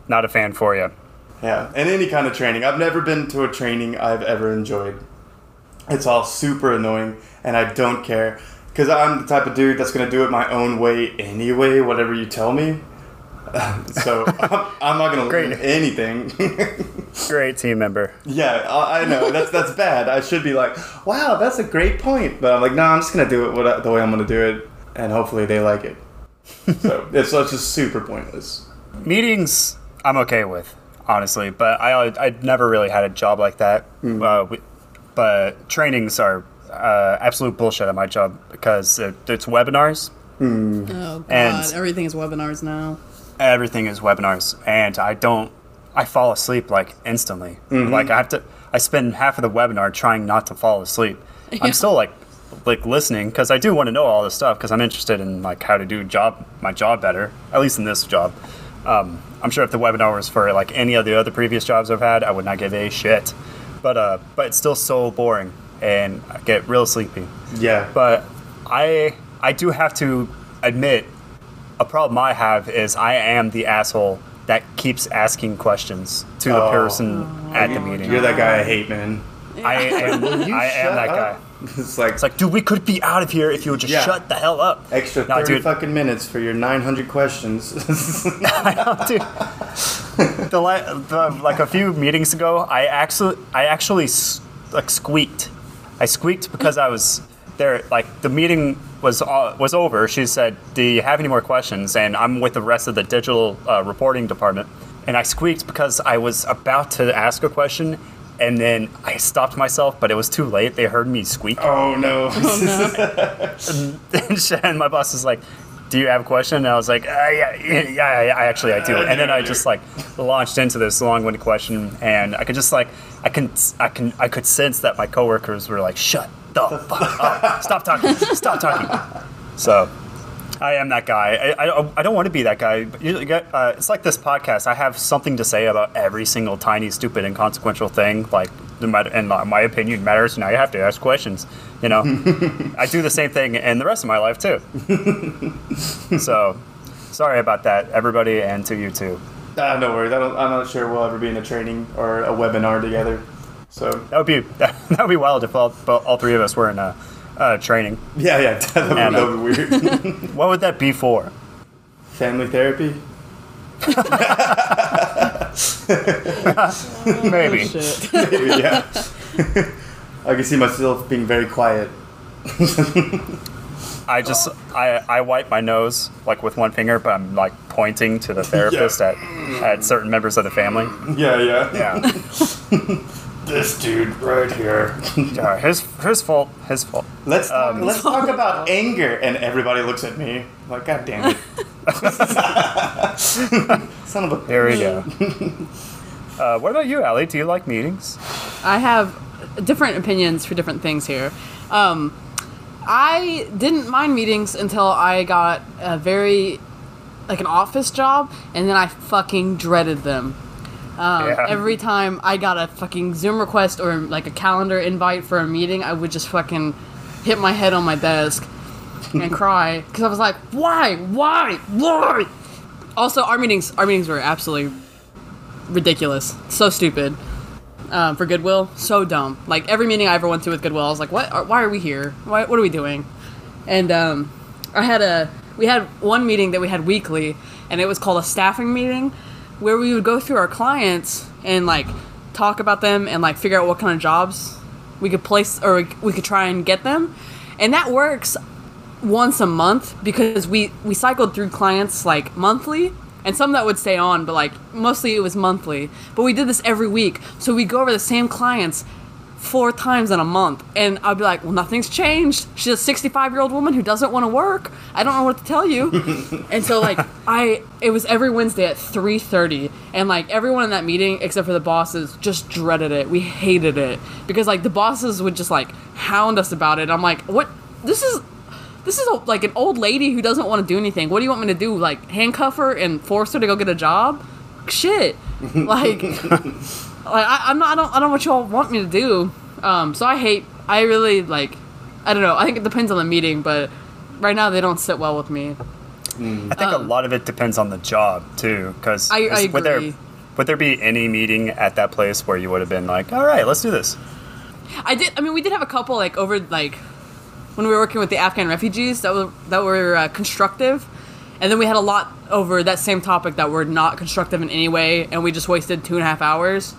not a fan for you. Yeah, and any kind of training. I've never been to a training I've ever enjoyed. It's all super annoying, and I don't care because I'm the type of dude that's gonna do it my own way anyway, whatever you tell me. so I'm, I'm not gonna learn anything. Great team member. yeah, I, I know that's that's bad. I should be like, wow, that's a great point, but I'm like, no, I'm just gonna do it what I, the way I'm gonna do it, and hopefully they like it. so it's, it's just super pointless. Meetings, I'm okay with, honestly, but I I never really had a job like that. Uh, we, but trainings are uh, absolute bullshit at my job because it, it's webinars. Oh god, And- everything is webinars now. Everything is webinars, and I don't. I fall asleep like instantly. Like I have to. I spend half of the webinar trying not to fall asleep. Yeah. I'm still like like listening because I do want to know all this stuff because I'm interested in like how to do job my job better. At least in this job. Um, I'm sure if the webinar was for like any of the other previous jobs I've had, I would not give a shit. But uh, but it's still so boring, and I get real sleepy. Yeah, But I I do have to admit a problem I have is I am the asshole that keeps asking questions to the Oh. person oh, at the meeting. you're that guy I hate, man. I am I am that guy. It's like It's like, dude, we could be out of here if you would just Yeah. shut the hell up. extra No, 30 dude. fucking minutes for your 900 questions. Dude, the, the like a few meetings ago, I actually I actually like squeaked. I squeaked because I was there. Like the meeting was uh, was over. She said, "Do you have any more questions?" And I'm with the rest of the digital uh, reporting department, and I squeaked because I was about to ask a question. And then I stopped myself, but it was too late. They heard me squeak. oh no. and she- and my boss is like, "Do you have a question?" And I was like, uh, "Yeah, yeah, yeah, yeah, I actually I do." And then I just like launched into this long-winded question, and I could just like I can I can I could sense that my coworkers were like, "Shut the fuck up! Stop talking! Stop talking!" So. I am that guy. I, I, I don't want to be that guy. But you get, uh, it's like this podcast. I have something to say about every single tiny, stupid, inconsequential thing. Like, no matter, and my my opinion matters. Now you have to ask questions. You know, I do the same thing in the rest of my life too. so, sorry about that, everybody, and to you too. Ah, no worries. I don't, I'm not sure we'll ever be in a training or a webinar together. So That would be that would be wild if all, all three of us were in a uh, training. yeah, yeah, that would, And, that uh, would be weird. What would that be for? Family therapy. Maybe. Shit. Maybe, yeah. I can see myself being very quiet. I just I, I wipe my nose like with one finger, but I'm like pointing to the therapist at at certain members of the family. Yeah, yeah. Yeah, This dude right here. yeah his his fault. His fault. Let's talk, Um, let's talk about anger, and everybody looks at me like, God damn it, son of a. There we go. Uh, what about you, Ally? Do you like meetings? I have different opinions for different things here. Um, I didn't mind meetings until I got a very like an office job, and then I fucking dreaded them. Um, Yeah. Every time I got a fucking Zoom request or like a calendar invite for a meeting, I would just fucking hit my head on my desk and cry because I was like, "Why? Why? Why?" Also, our meetings, our meetings were absolutely ridiculous, so stupid. um, for Goodwill. So dumb. Like every meeting I ever went to with Goodwill, I was like, "What? Are, why are we here? Why, what are we doing?" And um, I had a we had one meeting that we had weekly, and it was called a staffing meeting, where we would go through our clients and like talk about them and like figure out what kind of jobs we could place or we- could try and get them, and that works once a month because we we cycled through clients like monthly. And some that would stay on but like mostly it was monthly. But we did this every week. So we go over the same clients four times in a month and i'd be like well nothing's changed she's a 65 year old woman who doesn't want to work i don't know what to tell you and so like i it was every wednesday at 3.30 and like everyone in that meeting except for the bosses just dreaded it we hated it because like the bosses would just like hound us about it i'm like what this is this is a, like an old lady who doesn't want to do anything. What do you want me to do? Like handcuff her and force her to go get a job? Shit. Like, like I, I'm not. I don't. I don't know what y'all want me to do. Um. So I hate. I really like. I don't know. I think it depends on the meeting, but right now they don't sit well with me. I think a lot of it depends on the job too, because Um, I- I would there agree. would there be any meeting at that place where you would have been like, all right, let's do this? I did. I mean, we did have a couple like over like when we were working with the Afghan refugees that were that were uh, constructive, and then we had a lot over that same topic that were not constructive in any way, and we just wasted two and a half hours.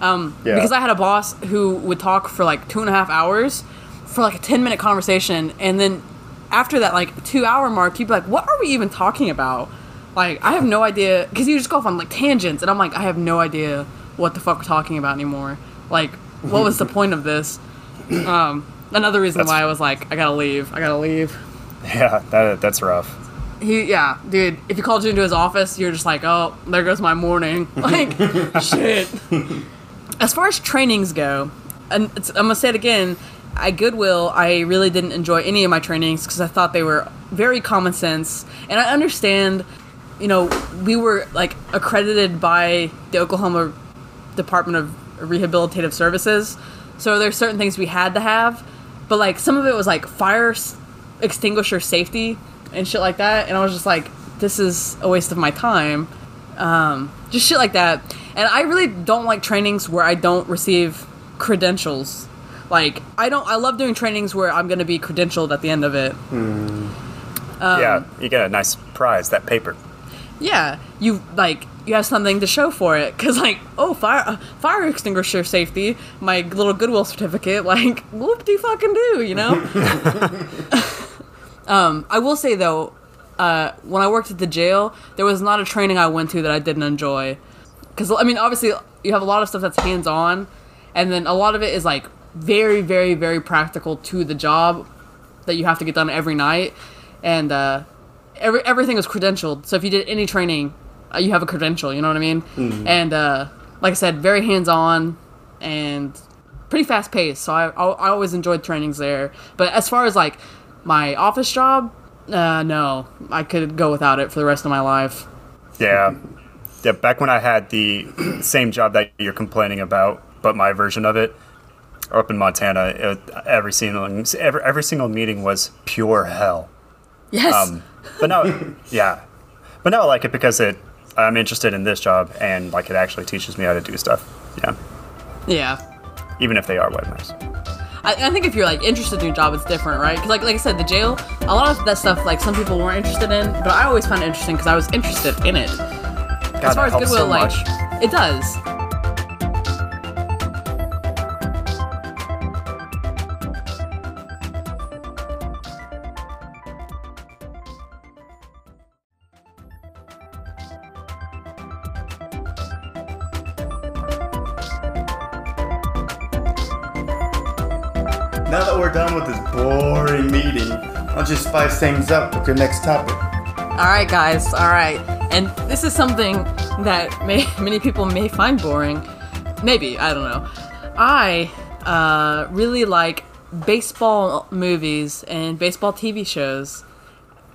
Um, Yeah. Because I had a boss who would talk for like two and a half hours for like a ten minute conversation, and then after that like two hour mark, he'd be like, "What are we even talking about?" Like I have no idea because you just go off on like tangents, and I'm like, I have no idea what the fuck we're talking about anymore. Like, what was the point of this? Um, another reason That's- why I was like, I gotta leave. I gotta leave. Yeah, that that's rough. He, yeah, dude. If he called you into his office, you're just like, oh, there goes my morning. Like, shit. As far as trainings go, I'm gonna say it again. At Goodwill, I really didn't enjoy any of my trainings because I thought they were very common sense, and I understand. You know, we were like accredited by the Oklahoma Department of Rehabilitative Services, so there's certain things we had to have, but like some of it was like fire extinguisher safety and shit like that, and I was just like, this is a waste of my time, um, just shit like that. And I really don't like trainings where I don't receive credentials. Like I don't, I love doing trainings where I'm gonna be credentialed at the end of it. Um, yeah, you get a nice prize, that paper. Yeah, you like you have something to show for it because like oh fire uh, fire extinguisher safety, my little Goodwill certificate. Like whoop de fucking do, you know. um, I will say though, uh, when I worked at the jail, there was not a training I went to that I didn't enjoy. Because I mean, obviously you have a lot of stuff that's hands on, and then a lot of it is like very very very practical to the job that you have to get done every night, and uh, every, everything is credentialed. So if you did any training, uh, you have a credential. You know what I mean? And uh, like I said, very hands on and pretty fast paced. So I, I I always enjoyed trainings there. But as far as like my office job, uh, no, I could go without it for the rest of my life. Yeah. Yeah, back when I had the same job that you're complaining about, but my version of it, up in Montana, it, every single every, every single meeting was pure hell. Yes. Um, but no, yeah, but no, I like it because it. I'm interested in this job, and like it actually teaches me how to do stuff. Yeah, yeah. even if they are webinars. I, I think if you're like interested in your job, it's different, right? Because like like I said, the jail, a lot of that stuff like some people weren't interested in, but I always found it interesting because I was interested in it. God, as far as Goodwill, so like much. it does. Now that we're done with this boring meeting, I'll just spice things up with your next topic. All right, guys. All right, and this is something that may, many people may find boring. Maybe I don't know. I uh, really like baseball movies and baseball TV shows.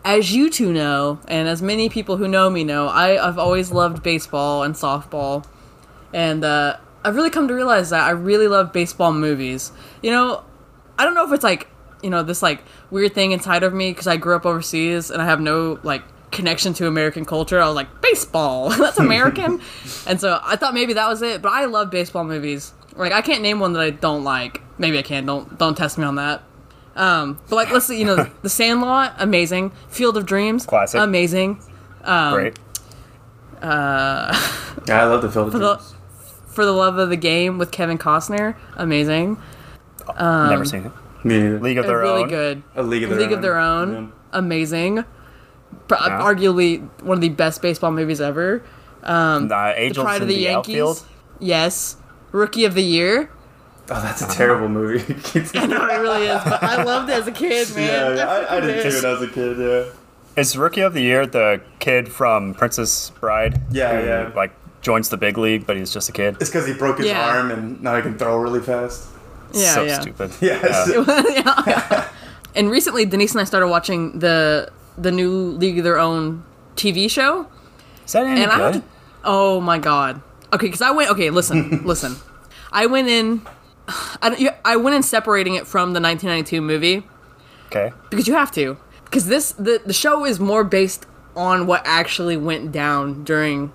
As you two know, and as many people who know me know, I, I've always loved baseball and softball, and uh, I've really come to realize that I really love baseball movies. You know, I don't know if it's like you know this like weird thing inside of me because I grew up overseas and I have no like connection to American culture. I was like baseball, that's American, and so I thought maybe that was it. But I love baseball movies. Like I can't name one that I don't like. Maybe I can. Don't don't test me on that. Um, but like let's see, you know, The Sandlot, amazing. Field of Dreams, Classic. amazing. Um, Great. Yeah, I love the Field of the- Dreams. For the Love of the Game with Kevin Costner, amazing. Never seen it. Me neither. League of They're Their really Own. good. A League of Their League Own. of Their Own, amazing. Pro- Yeah. Arguably one of the best baseball movies ever. Uh, The Pride in of the, the, Yankees. Outfield. Yes. Rookie of the Year. Oh, that's a terrible movie. No, it really is. But I loved it as a kid, yeah, man. yeah, I, I did too It's- when I was a kid. Yeah. Is Rookie of the Year the kid from Princess Bride? Yeah, who, yeah. Like joins the big league, but he's just a kid. It's because he broke his Yeah. arm and now he can throw really fast. Yeah, so yeah. stupid. Yes. Yeah. Yeah. and recently, Denise and I started watching the the new League of Their Own TV show, Is that any and I good? have to, oh my god, okay, because I went okay, listen, listen, I went in, I I went in separating it from the 1992 movie Okay. because you have to, because this the the show is more based on what actually went down during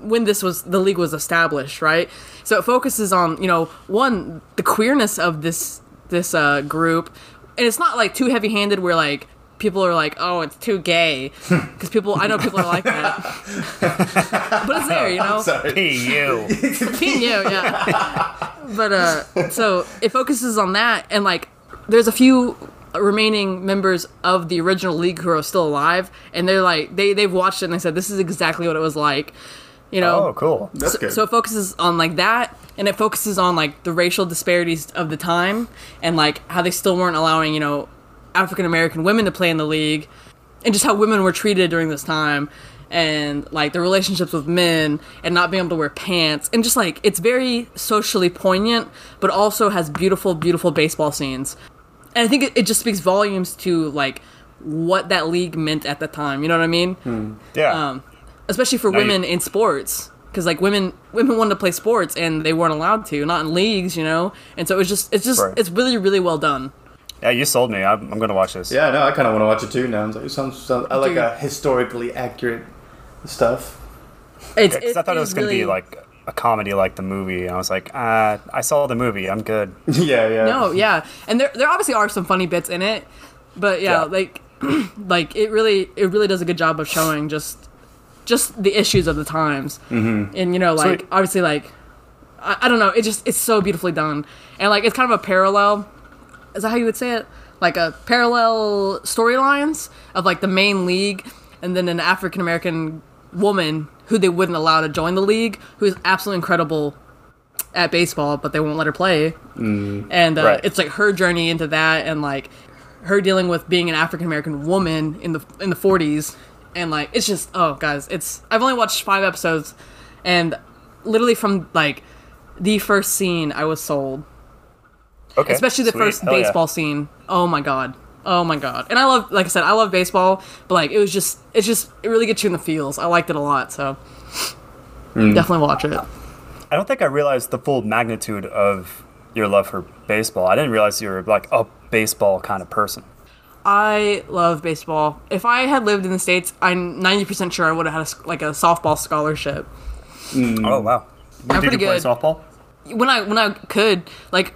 when this was the league was established, right? So it focuses on you know one the queerness of this this uh, group, and it's not like too heavy handed where like people are like oh it's too gay because people I know people are like that, but it's there you know. Sorry. P.U. Being yeah. but uh, so it focuses on that, and like, there's a few remaining members of the original league who are still alive, and they're like, they they've watched it and they said this is exactly what it was like, you know. Oh, cool. That's So, good. so it focuses on like that, and it focuses on like the racial disparities of the time, and like how they still weren't allowing you know African American women to play in the league, and just how women were treated during this time, and like the relationships with men, and not being able to wear pants, and just like it's very socially poignant, but also has beautiful, beautiful baseball scenes, and I think it, it just speaks volumes to like what that league meant at the time. You know what I mean? Yeah. um, especially for Now you- women in sports because like women women wanted to play sports and they weren't allowed to not in leagues you know and so it's just it's just Right. it's really really well done yeah, you sold me. I'm, I'm going to watch this. Yeah, no, I kind of want to watch it too now. It's like, it sounds, sounds, I like Dude. uh, historically accurate stuff. it's, Yeah, 'cause I thought it was going to be like a comedy like the movie. And I was like, uh, I saw the movie. I'm good. yeah, yeah. no yeah and there there obviously are some funny bits in it but yeah, Yeah. like like it really it really does a good job of showing just just the issues of the times mm-hmm. and you know like Sweet. obviously like I, I don't know it just it's so beautifully done and like it's kind of a parallel is that how you would say it? Like a parallel storylines of like the main league, and then an African American woman who they wouldn't allow to join the league, who is absolutely incredible at baseball, but they won't let her play. And uh, Right. it's like her journey into that, and like her dealing with being an African American woman in the in the 40s, and like it's just oh guys, it's I've only watched five episodes, and literally from like the first scene, I was sold Okay. especially the sweet. first Hell yeah. baseball scene. Oh my god. Oh my god. And I love like I said, I love baseball, but like it was just it's just it really gets you in the feels. I liked it a lot, so Hmm. definitely watch it. I don't think I realized the full magnitude of your love for baseball. I didn't realize you were like a baseball kind of person. I love baseball. If I had lived in the states, I'm 90% sure I would have had a, like a softball scholarship. Oh wow. I'm Did pretty you play good. softball? When I when I could, like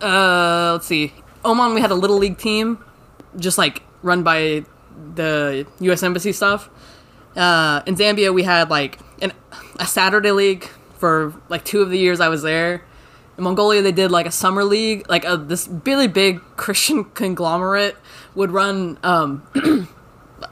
uh let's see. Oman we had a little league team just like run by the US embassy stuff. Uh in Zambia we had like an a Saturday league for like two of the years I was there. In Mongolia they did like a summer league, like a this really big Christian conglomerate would run um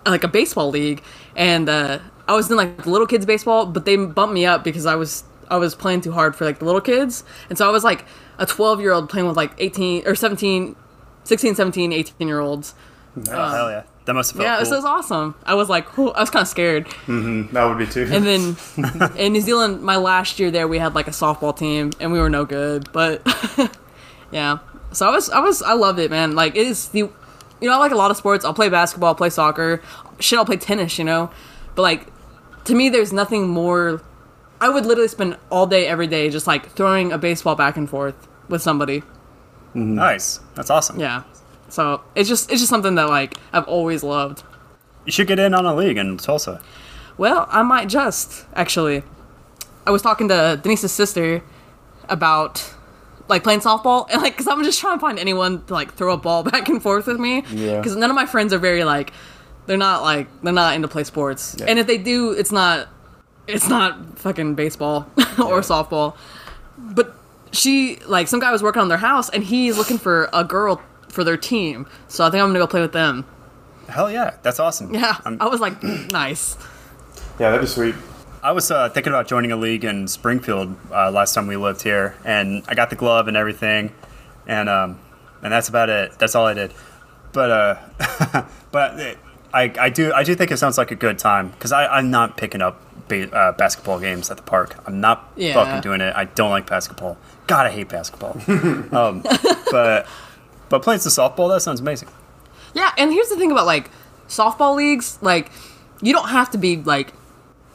like a baseball league and uh I was in like little kids baseball, but they bumped me up because I was I was playing too hard for like the little kids. And so I was like a 12 year old playing with like 18 or 17 16, 17, 18 year olds. Oh, hell um, yeah. That must have felt yeah, cool. this was awesome. I was like, I was kind of scared. Mm-hmm. That would be too. And then in New Zealand, my last year there, we had like a softball team, and we were no good. But yeah, so I was, I was, I loved it, man. Like it is the, you know, I like a lot of sports. I'll play basketball, I'll play soccer, shit, I'll play tennis, you know. But like, to me, there's nothing more. I would literally spend all day, every day, just like throwing a baseball back and forth with somebody. Mm-hmm. Nice. That's awesome. Yeah. So it's just, it's just something that like I've always loved. You should get in on a league in Tulsa. Well, I might just actually. I was talking to Denise's sister about like playing softball, and like, cause I'm just trying to find anyone to like throw a ball back and forth with me. Yeah. Cause none of my friends are very like, they're not like they're not into play sports, Yeah. and if they do, it's not, it's not fucking baseball or softball. But she like some guy was working on their house, and he's looking for a girl for their team. So I think I'm gonna go play with them. Hell yeah, that's awesome. Yeah, I'm- I was like, nice. Yeah, that'd be sweet. I was uh, thinking about joining a league in Springfield uh, last time we lived here, and I got the glove and everything, and um, and that's about it. That's all I did. But uh, but it, I I do I do think it sounds like a good time because I I'm not picking up ba- uh, basketball games at the park. I'm not Yeah. fucking doing it. I don't like basketball. God, I hate basketball. um, but but playing some softball that sounds amazing. Yeah, and here's the thing about like softball leagues, like you don't have to be like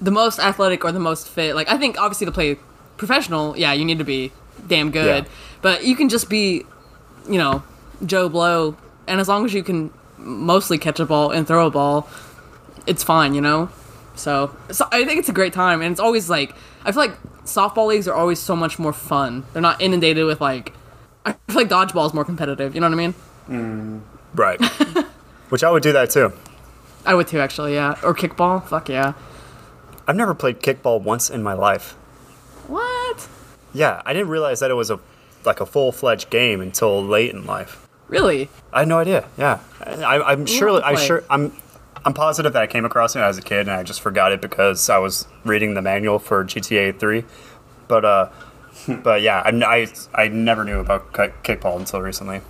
the most athletic or the most fit. Like I think obviously to play professional, yeah, you need to be damn good. Yeah. But you can just be, you know, Joe Blow, and as long as you can mostly catch a ball and throw a ball, it's fine, you know. So, so I think it's a great time, and it's always like I feel like softball leagues are always so much more fun. They're not inundated with like I feel like dodgeball is more competitive. You know what I mean? Mm. Right. Which I would do that too. I would too, actually. Yeah, or kickball. Fuck yeah. I've never played kickball once in my life. What? Yeah, I didn't realize that it was a like a full fledged game until late in life. Really? I had no idea. Yeah, I, I'm sure. I play. sure. I'm. I'm positive that I came across it as a kid and I just forgot it because I was reading the manual for GTA 3. But uh, but yeah, I, I, I never knew about kickball until recently.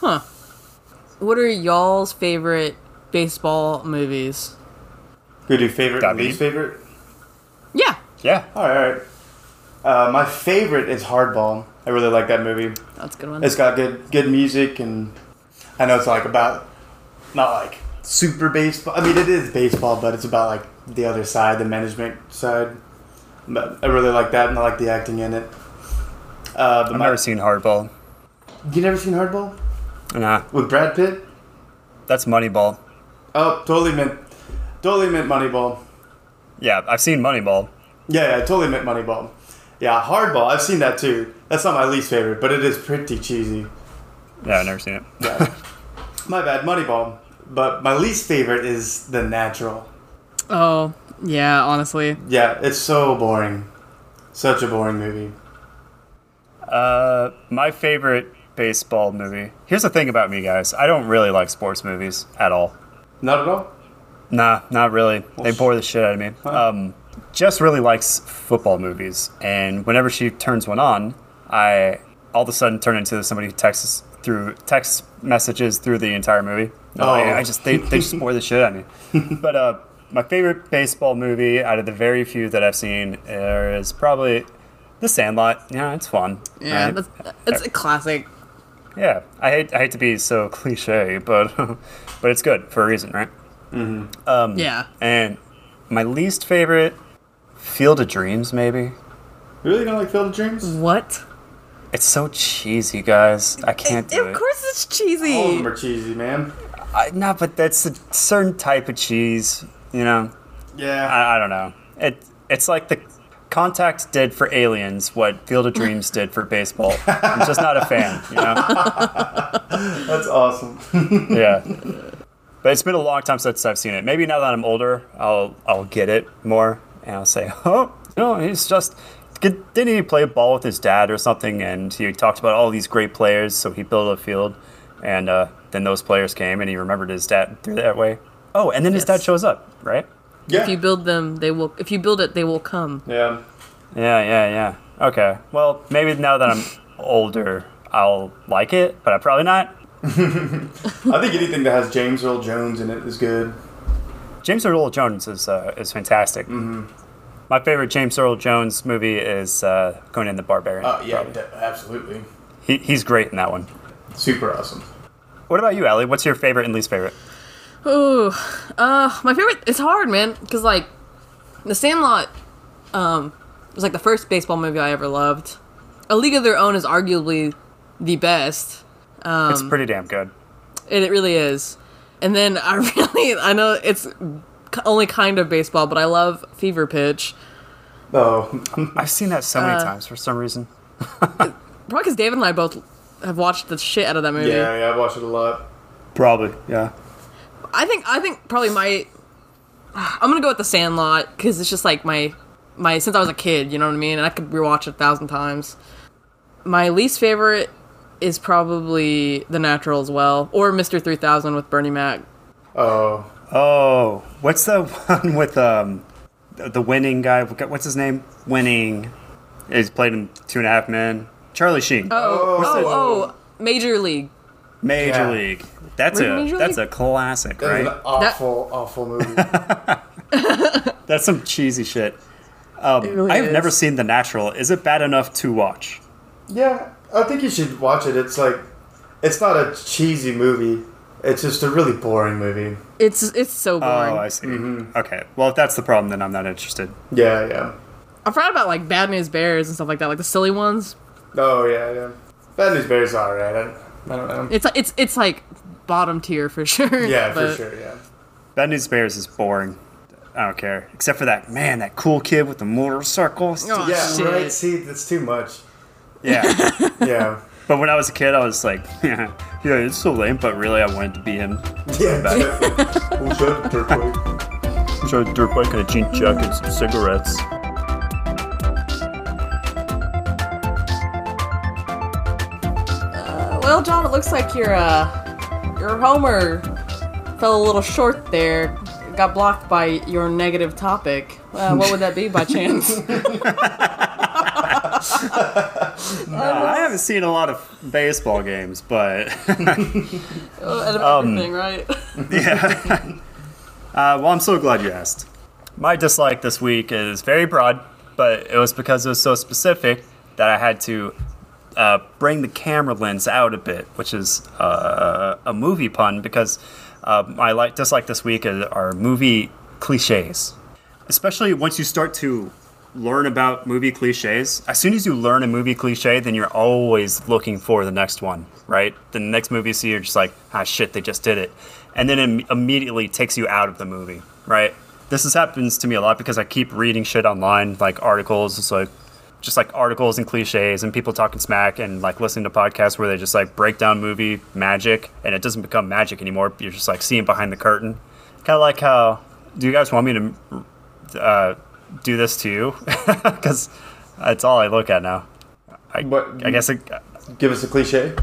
Huh. What are y'all's favorite baseball movies? Could do favorite and David? least favorite? Yeah, Yeah, All right, all right. Uh, my favorite is Hardball. I really like that movie. that's a good one. It's got good good music, and I know it's like about not like super baseball. I mean, it is baseball, but it's about like the other side, the management side. But I really like that, and I like the acting in it. Uh, but I've my, never seen Hardball. you never seen Hardball Nah, with Brad Pitt? that's Moneyball. Oh, totally meant, totally meant Moneyball. Yeah, I've seen Moneyball. Yeah, yeah, I totally meant Moneyball. Yeah, Hardball. I've seen that too. That's not my least favorite, but it is pretty cheesy. Yeah, I've never seen it. Yeah. my bad, Moneyball. But my least favorite is The Natural. oh, yeah, honestly. Yeah, it's so boring. Such a boring movie. Uh, my favorite baseball movie. Here's the thing about me, guys. I don't really like sports movies at all. Not at all. Nah, not really. They bore the shit out of me. Um, Jess really likes football movies, and whenever she turns one on, I all of a sudden turn into somebody who texts through text messages through the entire movie. Oh. I, I just they, they just bore the shit out of me. But uh, my favorite baseball movie out of the very few that I've seen is probably The Sandlot. Yeah, it's fun. Yeah, right? that's, it's a classic. Yeah, I hate I hate to be so cliche, but but it's good for a reason, right? Um, Yeah. And my least favorite, Field of Dreams, maybe. Really don't like Field of Dreams? What? It's so cheesy, guys. I can't do of it. course it's cheesy. All of cheesy. them are cheesy, man. I, no, but that's a certain type of cheese. You know, Yeah. I, I don't know. It it's like the Contact did for Aliens what Field of Dreams did for baseball. I'm just not a fan. You know. That's awesome. yeah. But it's been a long time since I've seen it. Maybe now that I'm older, I'll I'll get it more, and I'll say, oh, you know, he's just. Didn't he play ball with his dad or something? And he talked about all these great players, so he built a field, and uh, then those players came, and he remembered his dad through that way. Oh, and then his dad shows up, right? Yeah. If you build them, they will. If you build it, they will come. yeah. Yeah, yeah, yeah. Okay. Well, maybe now that I'm older, I'll like it, but I probably not. I think anything that has James Earl Jones in it is good. James Earl Jones is uh, is fantastic. My favorite James Earl Jones movie is uh, Conan the Barbarian. Uh, yeah, probably. de- absolutely. he, he's great in that one. Super awesome. What about you, Ally? What's your favorite and least favorite? Ooh, uh, my favorite. It's hard, man, because like, The Sandlot, um, was like the first baseball movie I ever loved. A League of Their Own is arguably the best. Um, it's pretty damn good. It, it really is. And then I really, I know it's k- only kind of baseball, but I love Fever Pitch. Oh, I've seen that so many uh, times for some reason. Probably because David and I both have watched the shit out of that movie. Yeah, yeah, I've watched it a lot. Probably, yeah. I think I think probably my I'm gonna go with the Sandlot because it's just like my my since I was a kid, you know what I mean, and I could rewatch it a thousand times. My least favorite is probably The Natural as well, or Mister Three Thousand with Bernie Mac. Oh, Oh, what's the one with um the the winning guy? What's his name? Winning. He's played in Two and a Half Men. Charlie Sheen. Oh, What's oh, oh, Major League. Major Yeah. League. That's Were you a Major that's a classic, that right? an awful, awful movie. That's some cheesy shit. Um, really I've is. never seen The Natural. Is it bad enough to watch? yeah, I think you should watch it. It's like, it's not a cheesy movie. It's just a really boring movie. It's it's so oh, boring. Oh, I see. Mm-hmm. Okay. Well, if that's the problem, then I'm not interested. Yeah, yeah. I forgot about like Bad News Bears and stuff like that, like the silly ones. Oh, yeah, yeah. Bad News Bears alright. I, I don't know. It's it's it's like bottom tier for sure. Yeah, but for sure, yeah. Bad News Bears is boring. I don't care. Except for that man, that cool kid with the motorcycle. Oh, Yeah, shit. right. See, that's too much. Yeah. Yeah. But when I was a kid, I was like, yeah, yeah, it's so lame. But really, I wanted to be him. Yeah, definitely. Who dirt bike? Show a dirt bike and a jean jacket and some cigarettes. Well, John, it looks like your uh, your Homer fell a little short there. Got blocked by your negative topic. Uh, what would that be by chance? I haven't seen a lot of baseball games, but Out of everything, right? yeah. Uh, well, I'm so glad you asked. My dislike this week is very broad, but it was because it was so specific that I had to uh, bring the camera lens out a bit, which is uh, a movie pun because uh, my like dislike this week are movie cliches, especially once you start to learn about movie cliches. As soon as you learn a movie cliche, then you're always looking for the next one, right? The next movie you see, you're just like, ah, shit, they just did it, and then it immediately takes you out of the movie, right? This has happens to me a lot because I keep reading shit online, like articles. It's like just like articles and cliches and people talking smack and like listening to podcasts where they just like break down movie magic and it doesn't become magic anymore. You're just like seeing behind the curtain. Kind of like how. Do you guys want me to uh, do this to you? Because that's all I look at now. I, What- I guess it, Give us a cliche.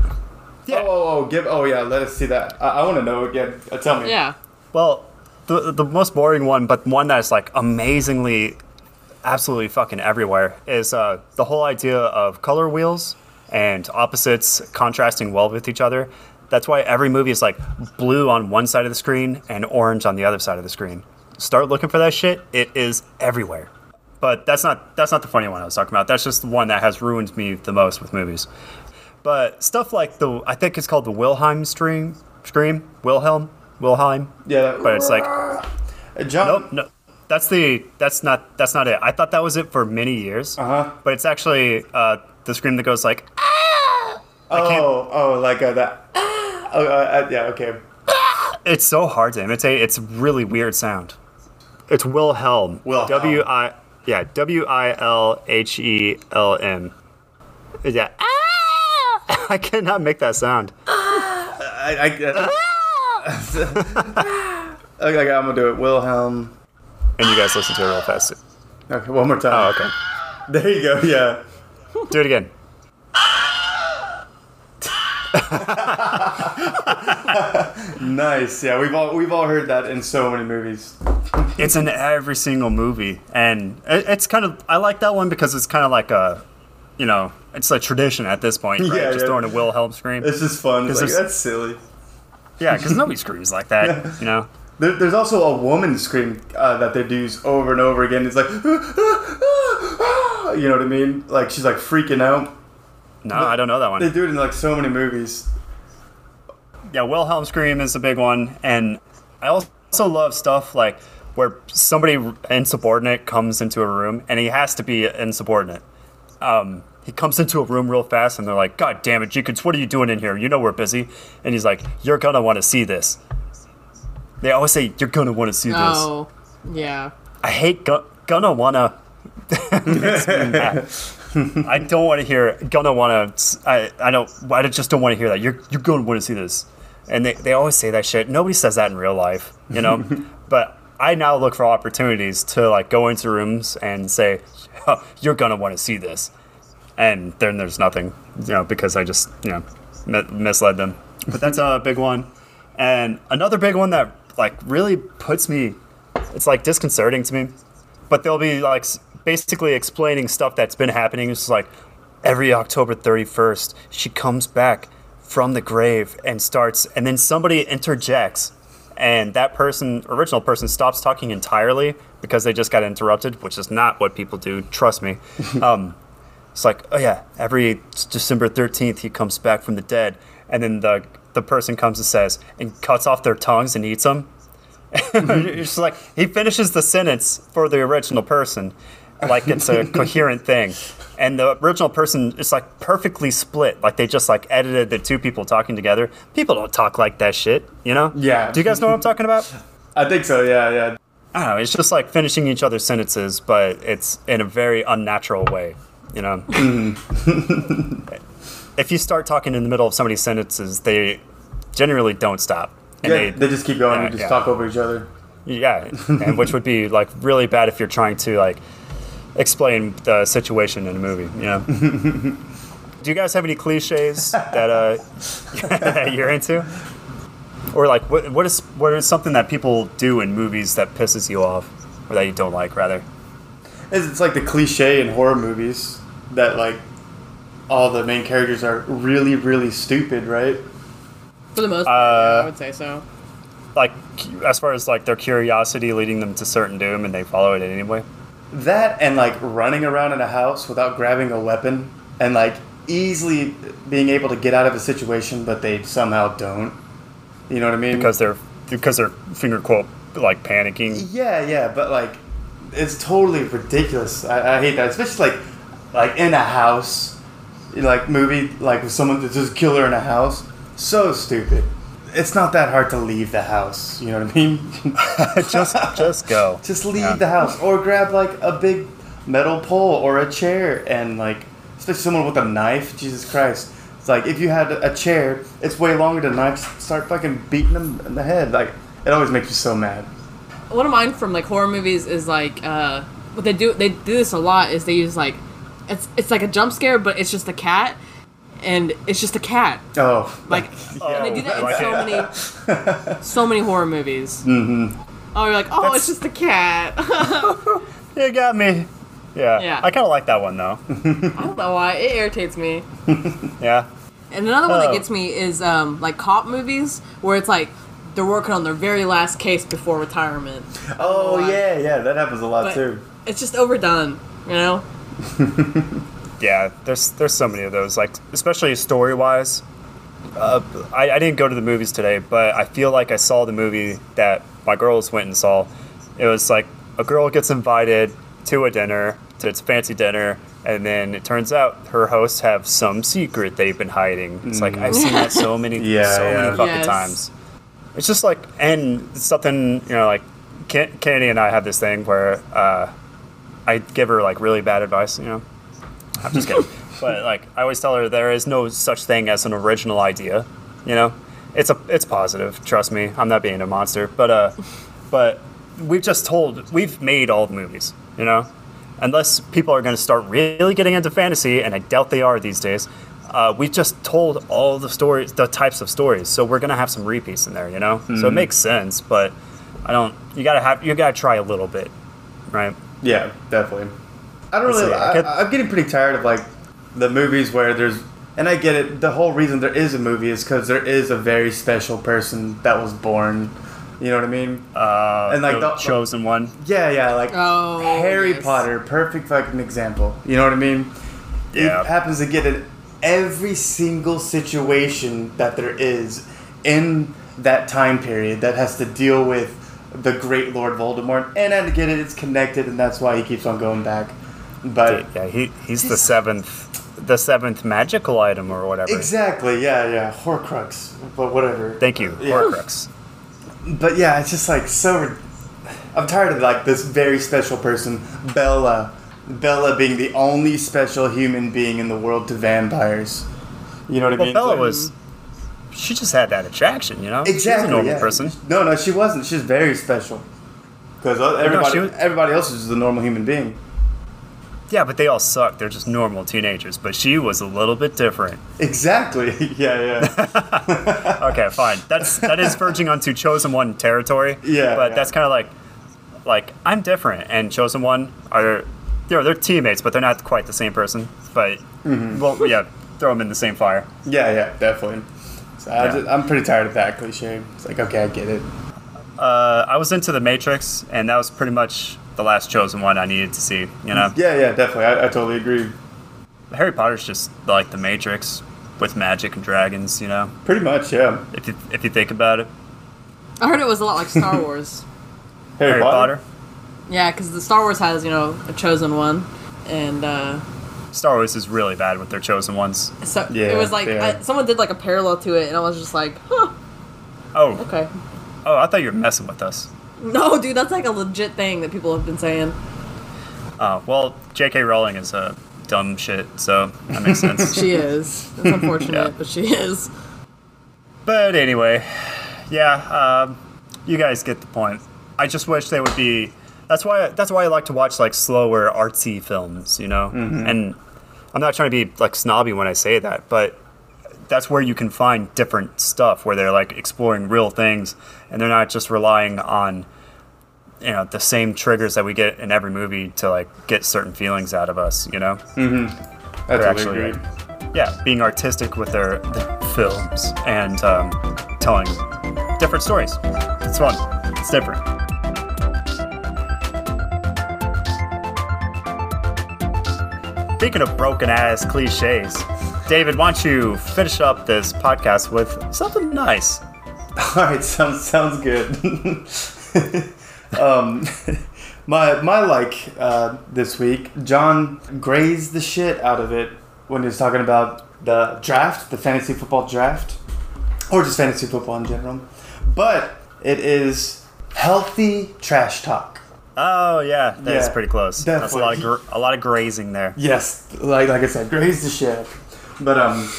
Yeah. Oh, oh, oh, give. Oh, yeah. Let us see that. I, I want to know again. Uh, tell me. Yeah. Well, the the most boring one, but one that's like amazingly, absolutely fucking everywhere, is uh, the whole idea of color wheels and opposites contrasting well with each other. That's why every movie is like blue on one side of the screen and orange on the other side of the screen. Start looking for that shit. It is everywhere. But that's not that's not the funny one I was talking about. That's just the one that has ruined me the most with movies. But stuff like the I think it's called the Wilhelm stream scream Wilhelm Wilhelm Yeah. But it's like John. nope, no. That's the that's not that's not it. I thought that was it for many years. Uh-huh. But it's actually uh, the scream that goes like Oh, oh, like uh, that. Oh, uh, uh, yeah. Okay. it's so hard to imitate. It's a really weird sound. It's Wilhelm. Wilhelm. W I yeah W I L H E L M. Yeah. I cannot make that sound. Ah! I. I ah! okay, okay, I'm gonna do it. Wilhelm. And you guys listen to it real fast. Okay, one more time. Oh, time. okay. There you go. Yeah. Do it again. Nice. Yeah, we've all we've all heard that in so many movies. It's in every single movie, and it, it's kind of I like that one because it's kind of like a, you know, it's a tradition at this point, right? Yeah, Just yeah. throwing a Wilhelm scream. It's just fun. It's like that's silly. yeah, because nobody screams like that, you know. There, there's also a woman scream uh, that they do over and over again. It's like, ah, ah, ah, you know what I mean? Like she's like freaking out. No, I don't know that one. They do it in like so many movies. Yeah, Wilhelm scream is a big one, and I also love stuff like where somebody insubordinate comes into a room, and he has to be insubordinate. Um, he comes into a room real fast, and they're like, "God damn it, Jenkins, what are you doing in here? You know we're busy." And he's like, "You're gonna want to see this." They always say, "You're gonna want to see this." Oh, yeah. I hate gu- gonna wanna. Makes me mad. I don't want to hear. Gonna want to. I I don't. I just don't want to hear that. You're you're gonna want to see this. And they, they always say that shit. Nobody says that in real life, you know. but I now look for opportunities to like go into rooms and say, oh, "You're gonna want to see this," and then there's nothing, you know, because I just you know mi- misled them. But that's a big one. And another big one that like really puts me, it's like disconcerting to me. But they'll be like basically explaining stuff that's been happening. It's like every October 31st, she comes back from the grave and starts, and then somebody interjects, and that person, original person, stops talking entirely because they just got interrupted, which is not what people do. Trust me. um, it's like, oh yeah, every December 13th he comes back from the dead, and then the the person comes and says and cuts off their tongues and eats them. it's like he finishes the sentence for the original person, like it's a coherent thing, and the original person is like perfectly split, like they just like edited the two people talking together. People don't talk like that shit, you know? Yeah. Do you guys know what I'm talking about? I think so. Yeah, yeah. I don't know. It's just like finishing each other's sentences, but it's in a very unnatural way. You know. Mm-hmm. if you start talking in the middle of somebody's sentences, they generally don't stop. And yeah, they, just keep going yeah, and just yeah. talk over each other. yeah, and which would be like really bad if you're trying to like explain the situation in a movie. You know. Do you guys have any cliches that uh, you're into, or like what what is what is something that people do in movies that pisses you off, or that you don't like rather? It's, it's like the cliche in horror movies that like all the main characters are really, really stupid, right? For the most part, yeah, Uh, I would say so. like as far as like their curiosity leading them to certain doom and they follow it anyway That and like running around in a house without grabbing a weapon and like easily being able to get out of a situation, but they somehow don't. You know what I mean? because they're because they're finger quote like panicking Yeah, yeah, but like, it's totally ridiculous. I, I hate that, especially like, like in a house, like movie, like with someone that's just killer in a house. So stupid. It's not that hard to leave the house. You know what I mean? just just go just leave Yeah. the house, or grab like a big metal pole or a chair, and like, especially someone with a knife. Jesus Christ. It's like if you had a chair, it's way longer than a knife. Start fucking beating them in the head. Like it always makes me so mad. One of mine from like horror movies is like uh, what they do. They do this a lot. Is they use like it's it's like a jump scare, but it's just a cat, and it's just a cat. Oh, Like and they do that in so many so many horror movies. Mm-hmm. Oh, you're like, oh, That's- it's just a cat. you got me yeah, Yeah. i kind of like that one though I don't know why it irritates me. yeah And another one that Oh. gets me is um, like cop movies where it's like they're working on their very last case before retirement. Oh yeah, yeah, that happens a lot But too. it's just overdone, you know? Yeah there's there's so many of those like especially story wise uh, I, I didn't go to the movies today but i feel like i saw the movie that my girls went and saw. It was like a girl gets invited to a dinner to its fancy dinner and then it turns out her hosts have some secret they've been hiding. It's like i've seen that so many Yeah, so yeah. many fucking Yes. times. It's just like and something you know like Ken- Kennedy and i have this thing where uh, i give her like really bad advice you know I'm just kidding. but like I always tell her there is no such thing as an original idea. You know? It's a it's positive, trust me. I'm not being a monster. But uh but we've just told we've made all the movies, you know? Unless people are gonna start really getting into fantasy, and I doubt they are these days, uh, we've just told all the stories the types of stories. So we're gonna have some repeats in there, you know? So it makes sense, but I don't you gotta have you gotta try a little bit. Right? Yeah, definitely. I don't Let's really. see, I I, could- I'm getting pretty tired of like the movies where there's, and I get it. The whole reason there is a movie is because there is a very special person that was born. You know what I mean? Uh And, like, the the- chosen one. Yeah, yeah. Like Oh, Harry yes. Potter, perfect fucking example. You know what I mean? Yeah. It happens to get in every single situation that there is in that time period that has to deal with the great Lord Voldemort. And I get it, it's connected, and that's why he keeps on going back. But Yeah, he he's the seventh, the seventh magical item or whatever. exactly, yeah, yeah, Horcrux, but whatever. Thank you, Yeah. Horcrux. But yeah, it's just like so. I'm tired of like this very special person, Bella, Bella being the only special human being in the world to vampires. You know what I Well, mean? Bella was. She just had that attraction, you know. exactly She was a normal yeah. person. No, no, she wasn't. She's very special. Because uh, everybody, she was- everybody else is just a normal human being. Yeah, but they all suck. They're just normal teenagers. But she was a little bit different. Exactly. yeah, yeah. Okay, fine. That's that is verging onto chosen one territory. Yeah, But yeah. that's kind of like, like I'm different, and chosen one are, you know, they're teammates, but they're not quite the same person. But Mm-hmm. well, yeah, throw them in the same fire. yeah, yeah, definitely. So I Yeah. just, I'm pretty tired of that cliche. It's like, okay, I get it. Uh, I was into the Matrix, and that was pretty much the last chosen one I needed to see. You know, Yeah, yeah, definitely. I, I totally agree. Harry Potter's just like the Matrix with magic and dragons. You know, Pretty much, yeah. if you if you think about it, I heard it was a lot like Star Wars. Harry, Harry Potter? Potter. yeah, because the Star Wars has you know a chosen one, and uh, Star Wars is really bad with their chosen ones. so Yeah, it was like they I, someone did like a parallel to it, and I was just like, huh, Oh, okay. oh, I thought you were messing with us. No, dude, that's like a legit thing that people have been saying. Oh, well, J.K. Rowling is a dumb shit, so that makes sense. She is. It's unfortunate, Yeah. but she is. but anyway, yeah, um, you guys get the point. I just wish they would be. That's why. That's why I like to watch like slower, artsy films. You know, and I'm not trying to be like snobby when I say that, but that's where you can find different stuff where they're like exploring real things, and they're not just relying on you know the same triggers that we get in every movie to like get certain feelings out of us. You know. I They're totally actually, agree. yeah, being artistic with their, their films and um, telling different stories. It's fun. It's different. Speaking of broken ass cliches, David, why don't you finish up this podcast with something nice? All right, sounds sounds good. um, my my like uh, this week, John grazed the shit out of it when he was talking about the draft, the fantasy football draft, or just fantasy football in general. But it is healthy trash talk. Oh yeah, that's Yeah, pretty close. That's a lot of definitely. gr- a lot of grazing there. Yes, like like I said, grazed the shit. But um,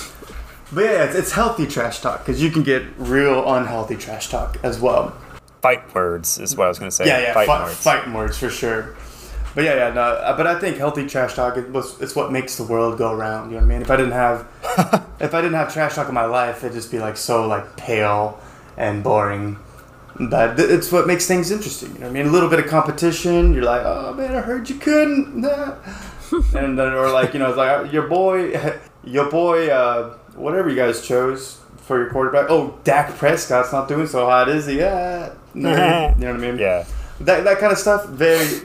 but yeah, it's, it's healthy trash talk because you can get real unhealthy trash talk as well. Fight words is what I was going to say. Yeah, yeah, fight fight, words. fighting words for sure. But yeah, yeah, no. uh, But I think healthy trash talk it was it's what makes the world go round. You know what I mean? If I didn't have if I didn't have trash talk in my life, it'd just be like so like pale and boring. But th- it's what makes things interesting. You know what I mean? A little bit of competition. You're like, oh man, I heard you couldn't. Nah. and then or like you know, it's like your boy, your boy, uh, whatever you guys chose for your quarterback. Oh, Dak Prescott's not doing so hot, is he? Yeah. You know what I mean? Yeah. that that kind of stuff very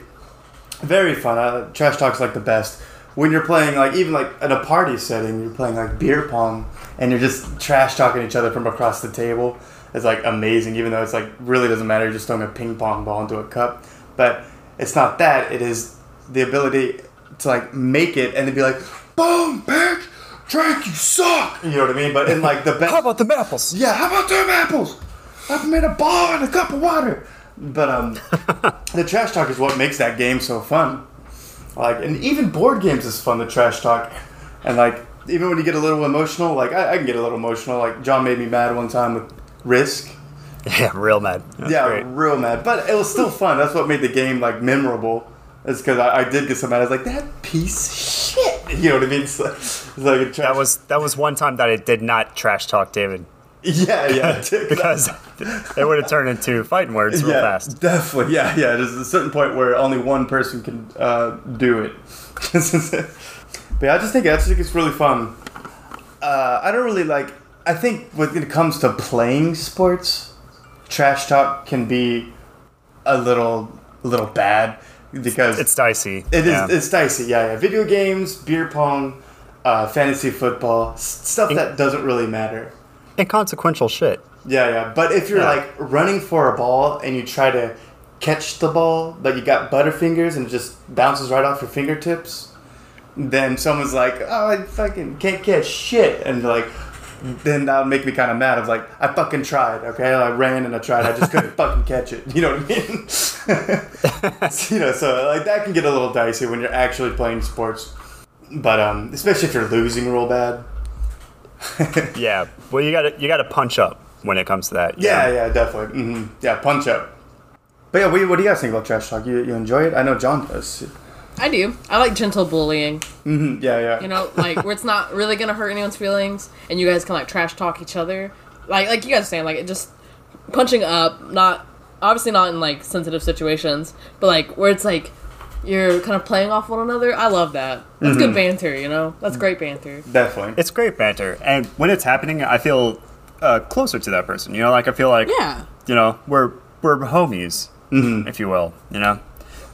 very fun uh, trash talk's like the best when you're playing like even like in a party setting you're playing like beer pong and you're just trash talking each other from across the table it's like amazing even though it's like really doesn't matter you're just throwing a ping pong ball into a cup but it's not that it is the ability to like make it and then be like boom bitch drink you suck you know what i mean but in like the best How about the apples? yeah, how about them apples? I've made a ball and a cup of water. But um, the trash talk is what makes that game so fun. Like, and even board games is fun. The trash talk, and like even when you get a little emotional, like I, I can get a little emotional. Like John made me mad one time with Risk. Yeah, real mad. That's yeah, great. real mad. But it was still fun. That's what made the game like memorable. It's because I, I did get so mad. I was like, that piece of shit. You know what I mean? It's like, it's like trash. That was that was one time that it did not trash talk David yeah, yeah. because it would have turned into fighting words real yeah, fast. Definitely, yeah, yeah. There's a certain point where only one person can uh, do it. but yeah, I just think I just think it's really fun. Uh, I don't really like. I think when it comes to playing sports, trash talk can be a little, a little bad because It's dicey. it is. yeah. It's dicey. Yeah, yeah. Video games, beer pong, uh, fantasy football, stuff that doesn't really matter. inconsequential shit. Yeah, yeah. But if you're Yeah. like running for a ball and you try to catch the ball, but you got butterfingers and it just bounces right off your fingertips, then someone's like, "Oh, I fucking can't catch shit," and they're like, then that would make me kind of mad. I was like, I fucking tried, okay? I ran and I tried. I just couldn't fucking catch it. You know what I mean? you know, so like that can get a little dicey when you're actually playing sports. But um, especially if you're losing real bad. Yeah. Well, you gotta you gotta punch up when it comes to that. Yeah, know? yeah, definitely. hmm Yeah, punch up. But yeah, what, what do you guys think about trash talk? You, you enjoy it? I know John does. I do. I like gentle bullying. hmm Yeah, yeah. You know, like where it's not really gonna hurt anyone's feelings, and you guys can like trash talk each other. Like, like you guys are saying, like it just punching up. Not obviously not in like sensitive situations, but like where it's like you're kind of playing off one another. I love that. That's good banter. You know, that's great banter. definitely. It's great banter, and when it's happening, I feel uh, closer to that person. You know, like I feel like Yeah. you know we're we're homies, if you will. You know,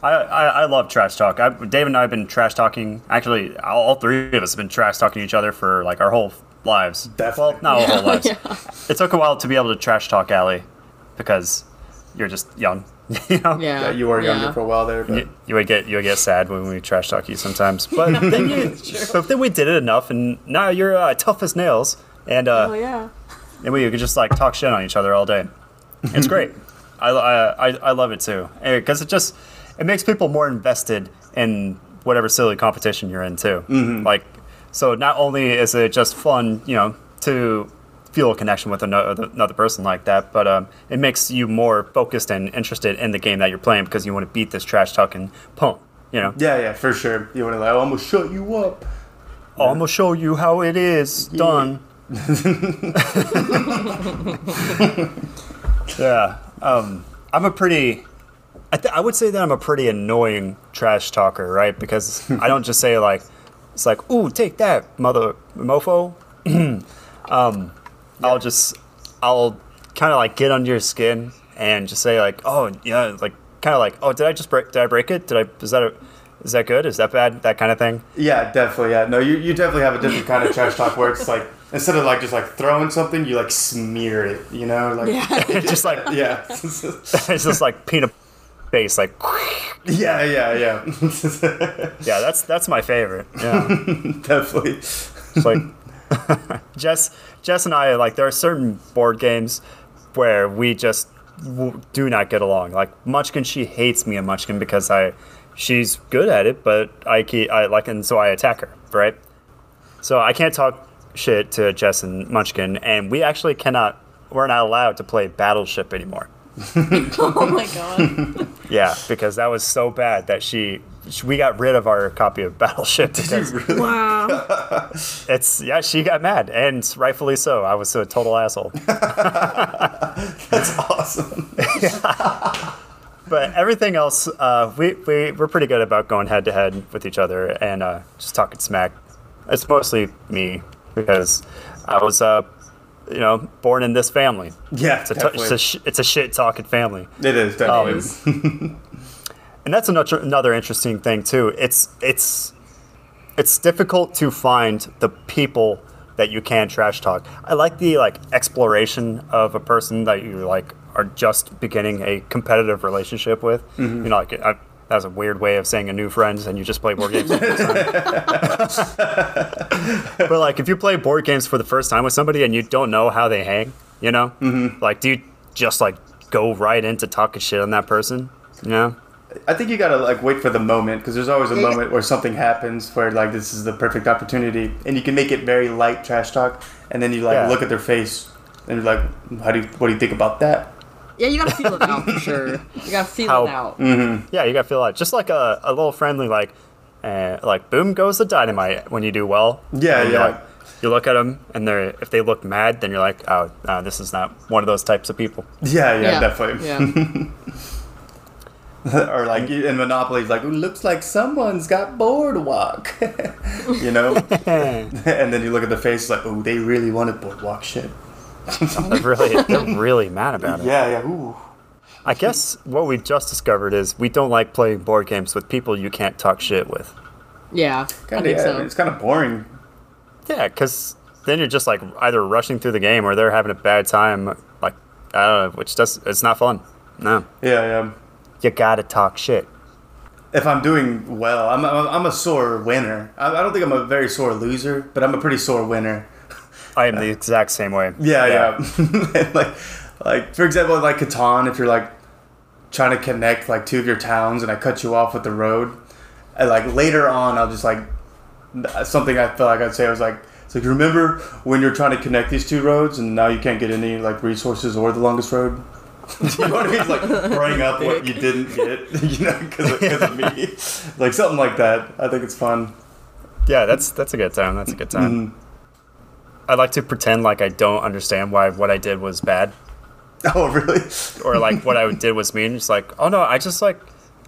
I I, I love trash talk. I, Dave and I have been trash talking. Actually, all, all three of us have been trash talking each other for like our whole lives. Definitely. Well, not our whole lives. Yeah. It took a while to be able to trash talk Ally because you're just young. you know. Yeah. Yeah, you were younger yeah. for a while there, but You, you would get you would get sad when we trash talk you sometimes, but then you, but then we did it enough, and now you're uh, tough as nails, and uh, Oh yeah. and we could just like talk shit on each other all day. It's great. I, I, I, I love it too because it just it makes people more invested in whatever silly competition you're in too. Like, so not only is it just fun, you know, to feel a connection with another, another person like that, but um, it makes you more focused and interested in the game that you're playing because you want to beat this trash talking punk. You know, yeah, yeah, for sure. You want to like, I'm gonna shut you up. oh, I'm gonna show you how it is done. yeah, um, I'm a pretty. I, th- I would say that I'm a pretty annoying trash talker, right? Because I don't just say like, it's like, "Ooh, take that, mother mofo." um, I'll just, I'll kind of like get under your skin and just say like, "Oh, yeah," like kind of like, "Oh, did I just break? Did I break it? Did I? Is that a? Is that good? Is that bad? That kind of thing." Yeah, definitely. Yeah, no, you, you definitely have a different kind of trash talk where it's like instead of like just like throwing something, you like smear it. You know, like Yeah. Just like yeah, it's just like peanut base, like yeah, yeah, yeah. yeah. That's that's my favorite. Yeah. definitely. It's like Jess, Jess and I like there are certain board games where we just w- do not get along. Like Munchkin, she hates me in Munchkin because I, she's good at it, but I keep I like and so I attack her, right? So I can't talk shit to Jess and Munchkin, and we actually cannot. We're not allowed to play Battleship anymore. oh my god. Yeah, because that was so bad that she, she we got rid of our copy of Battleship because wow. It's yeah, she got mad, and rightfully so. I was a total asshole. That's awesome. But everything else, uh, we we we're pretty good about going head to head with each other and uh, just talking smack. It's mostly me because I was, uh, you know, born in this family. Yeah, It's a, t- it's a, sh- it's a shit talking family. it is definitely. Um, and that's another another interesting thing too. It's it's it's difficult to find the people that you can trash talk. I like the like exploration of a person that you like are just beginning a competitive relationship with. You know, like I, that was a weird way of saying a new friend, and you just play board games. for the first time. but like, if you play board games for the first time with somebody and you don't know how they hang, you know, mm-hmm. like, do you just like go right into talking shit on that person? You know. I think you gotta like wait for the moment because there's always a moment where something happens where like this is the perfect opportunity, and you can make it very light trash talk, and then you like Yeah. look at their face and you're like, how do you, what do you think about that? Yeah, you gotta feel it out for sure. You gotta feel How- it out. Yeah, you gotta feel like just like a, a little friendly like, uh, like boom goes the dynamite when you do well. Yeah, And you're yeah. like- you look at them and they're if they look mad, then you're like, oh, no, this is not one of those types of people. Yeah, yeah, definitely. Yeah. or like in Monopoly, it's like, "Ooh, looks like someone's got boardwalk, you know. and then you look at the face, like, oh, they really wanted boardwalk shit. They're really they're really mad about it. Yeah, yeah. Ooh. I guess what we just discovered is we don't like playing board games with people you can't talk shit with. Yeah. I Kind of, think yeah. so. It's kind of boring. Yeah, because then you're just like either rushing through the game or they're having a bad time. Like I don't know, which does it's not fun. No, Yeah, yeah. you gotta talk shit. If I'm doing well, I'm, I'm, I'm a sore winner. I, I don't think I'm a very sore loser, but I'm a pretty sore winner. I am the exact same way. Yeah, yeah. And, like, like for example, like Catan, if you're like trying to connect like two of your towns, and I cut you off with the road, and like later on, I'll just like something I felt like I'd say I was like. It's like remember when you're trying to connect these two roads and now you can't get any like resources or the longest road. you know what I mean? It's like bring up what you didn't get, you know, because of, of me, like something like that. I think it's fun. Yeah, that's that's a good time. That's a good time. Mhm. I like to pretend like I don't understand why what I did was bad, Oh, really? or like what I did was mean. It's like, oh no, I just like,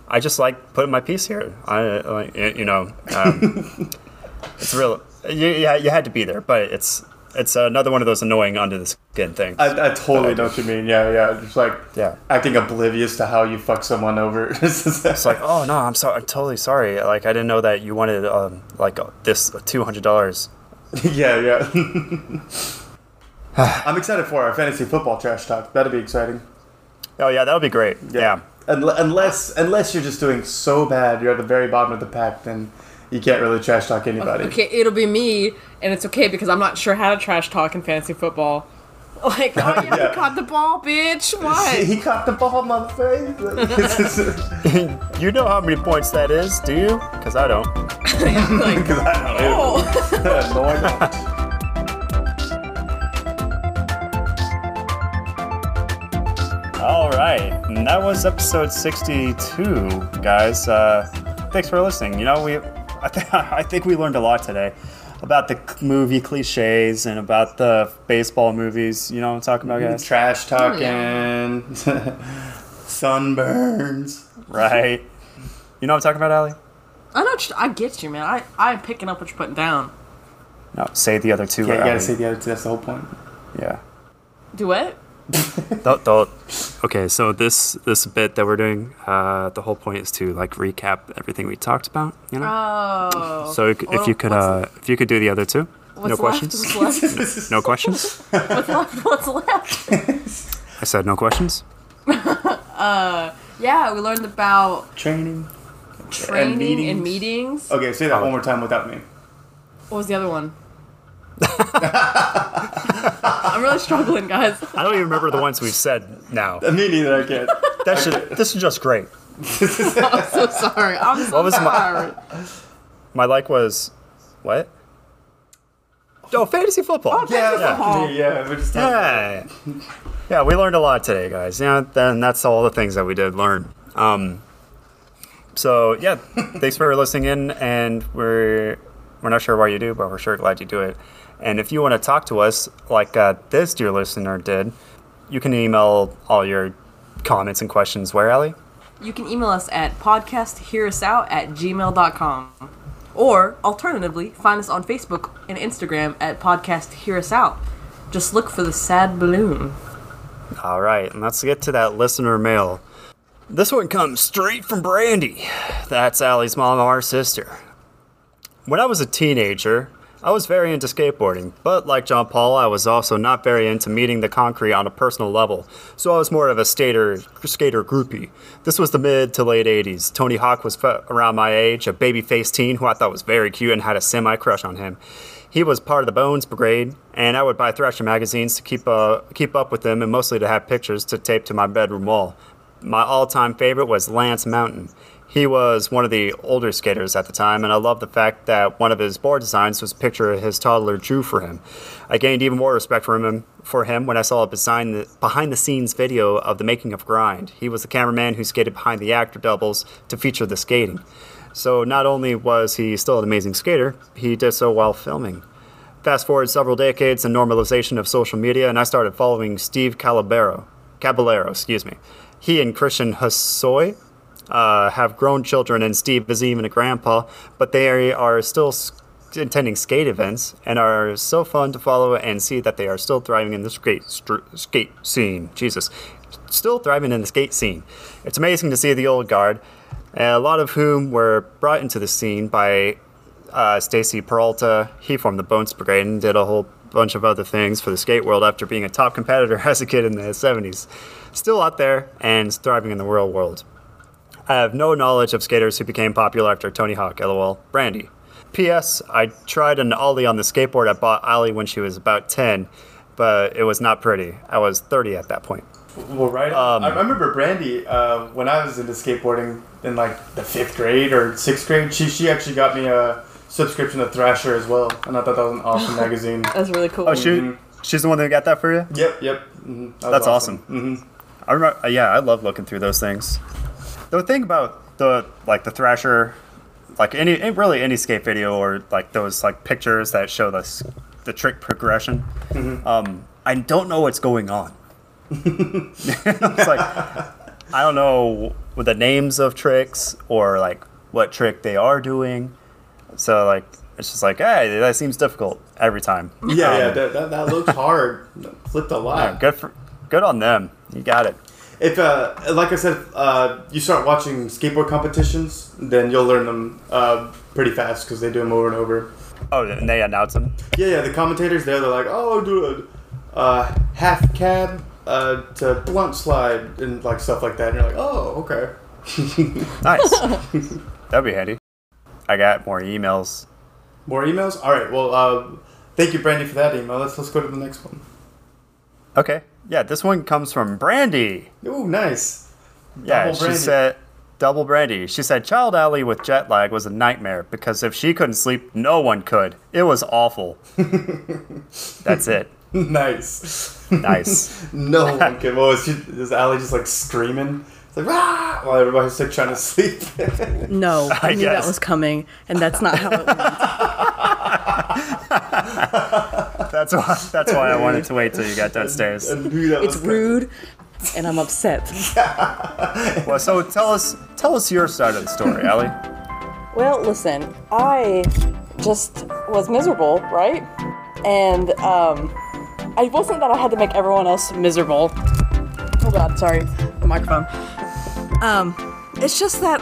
I just like putting my piece here. I like, you know, um, it's real. You, yeah, you had to be there, but it's it's another one of those annoying under the skin things. I, I totally know what you mean. Yeah, yeah. Just like yeah, acting oblivious to how you fuck someone over. it's like, oh no, I'm sorry, I'm totally sorry. Like I didn't know that you wanted um, like this two hundred dollars. yeah, yeah. I'm excited for our fantasy football trash talk. That'd be exciting. Oh yeah, that would be great. Yeah. Unle- Unless, unless you're just doing so bad, you're at the very bottom of the pack, then you can't really trash talk anybody. Okay, it'll be me, and it's okay because I'm not sure how to trash talk in fantasy football. Like, oh yeah, Yeah. you caught the ball, bitch. What? He caught the ball, motherfucker. Like, you know how many points that is, do you? Because I don't. like, Because I don't oh. no, I don't. All right, and that was episode 62, guys. Uh, thanks for listening. You know, we, I, th- I think we learned a lot today about the movie cliches and about the baseball movies. You know what I'm talking about, guys? Trash oh, talking, yeah. sunburns. Right? You know what I'm talking about, Ally? I know. what you- I get you, man. I I'm picking up what you're putting down. No, say the other two. Yeah, you Ally. gotta say the other two. That's the whole point. Yeah. Do what? Don't, don't. Okay, so this this bit that we're doing, uh, the whole point is to like recap everything we talked about. You know. Oh. so if well, you could, uh, if you could do the other two. what's no left? questions. What's left? No questions. What's left? What's left? I said no questions. Yeah, we learned about Training. training meetings. and meetings. Okay, say that Oh. one more time without me. What was the other one? I'm really struggling, guys. I don't even remember the ones we've said now. Me neither. I can't. That should, this is just great. I'm so sorry. I'm so What was my- sorry. My like was, what? Oh, fantasy football. yeah, football. yeah, yeah. We're just Yeah. Yeah, we learned a lot today, guys. Yeah, then that's all the things that we did learn. Um, so yeah, thanks for listening in, and we're we're not sure why you do, but we're sure glad you do it. And if you want to talk to us, like uh, this dear listener did, you can email all your comments and questions. Where, Ellie? You can email us at podcasthearUsout at gmail.com. Or, alternatively, find us on Facebook and Instagram at Podcast Hear Us Out. Just look for the sad balloon. All right, and let's get to that listener mail. This one comes straight from Brandy. That's Ally's mom, our sister. When I was a teenager, I was very into skateboarding, but like John Paul, I was also not very into meeting the concrete on a personal level, so I was more of a skater skater groupie. This was the mid to late 80s. Tony Hawk was around my age, a baby-faced teen who I thought was very cute and had a semi-crush on him. He was part of the Bones Brigade, and I would buy Thrasher magazines to keep uh, keep up with them and mostly to have pictures to tape to my bedroom wall. My all-time favorite was Lance Mountain. He was one of the older skaters at the time, and I love the fact that one of his board designs was a picture his toddler drew for him. I gained even more respect for him for him when I saw a behind the, scenes video of the making of Grind. He was the cameraman who skated behind the actor doubles to feature the skating. So not only was he still an amazing skater, he did so while filming. Fast forward several decades and normalization of social media, and I started following Steve Calabero, Caballero, excuse me. He and Christian Hosoi uh, have grown children, and Steve is even a grandpa, but they are still attending skate events and are so fun to follow and see that they are still thriving in the skate str- skate scene. Jesus, still thriving in the skate scene. It's amazing to see the old guard, a lot of whom were brought into the scene by uh, Stacy Peralta. He formed the Bones Brigade and did a whole bunch of other things for the skate world after being a top competitor as a kid in the 70s. Still out there and thriving in the real world. I have no knowledge of skaters who became popular after Tony Hawk, lol. Brandy. P.S. I tried an ollie on the skateboard I bought Ally when she was about 10, but it was not pretty. I was 30 at that point. Well, right. Um, I I remember Brandy uh, when I was into skateboarding in like the fifth grade or sixth grade. She she actually got me a subscription to Thrasher as well, and I thought that was an awesome magazine. That's really cool. Oh, she, she's the one that got that for you? Yep, yep. hmm That's awesome. hmm I remember, uh, yeah, I love looking through those things. The thing about the like the Thrasher, like any any- really any skate video or like those like pictures that show the the trick progression, um, I don't know what's going on. it's like I don't know what the names of tricks or like what trick they are doing. So like it's just like hey, that seems difficult every time. Yeah, Um, yeah. That, that, that looks hard. Flipped a yeah, lot. good for good on them. You got it. If, uh, like I said, uh, you start watching skateboard competitions, then you'll learn them uh, pretty fast because they do them over and over. Oh, and they announce them. Yeah, yeah. The commentators there, they're like, "Oh, do a uh, half cab uh, to blunt slide and like stuff like that." And you're like, "Oh, okay." Nice. That'd be handy. I got more emails. More emails. All right. Well, uh, thank you, Brandy, for that email. Let's let's go to the next one. Okay. Yeah, this one comes from Brandy. Ooh, nice. Yeah, Double she Brandy. said double Brandy. She said Child Ally with jet lag was a nightmare because if she couldn't sleep, no one could. It was awful. That's it. nice. Nice. no one can. What was she? Is Ally just like screaming? It's like rah! While everybody's like trying to sleep. no, I, I knew that was coming, and that's not how it went. That's why that's why I wanted to wait till you got downstairs. and who that It's rude, and I'm upset. Well, so tell us tell us your side of the story, Ally. Well, listen, I just was miserable, right? And um, I wasn't that I had to make everyone else miserable. Oh God, sorry, the microphone. Um, it's just that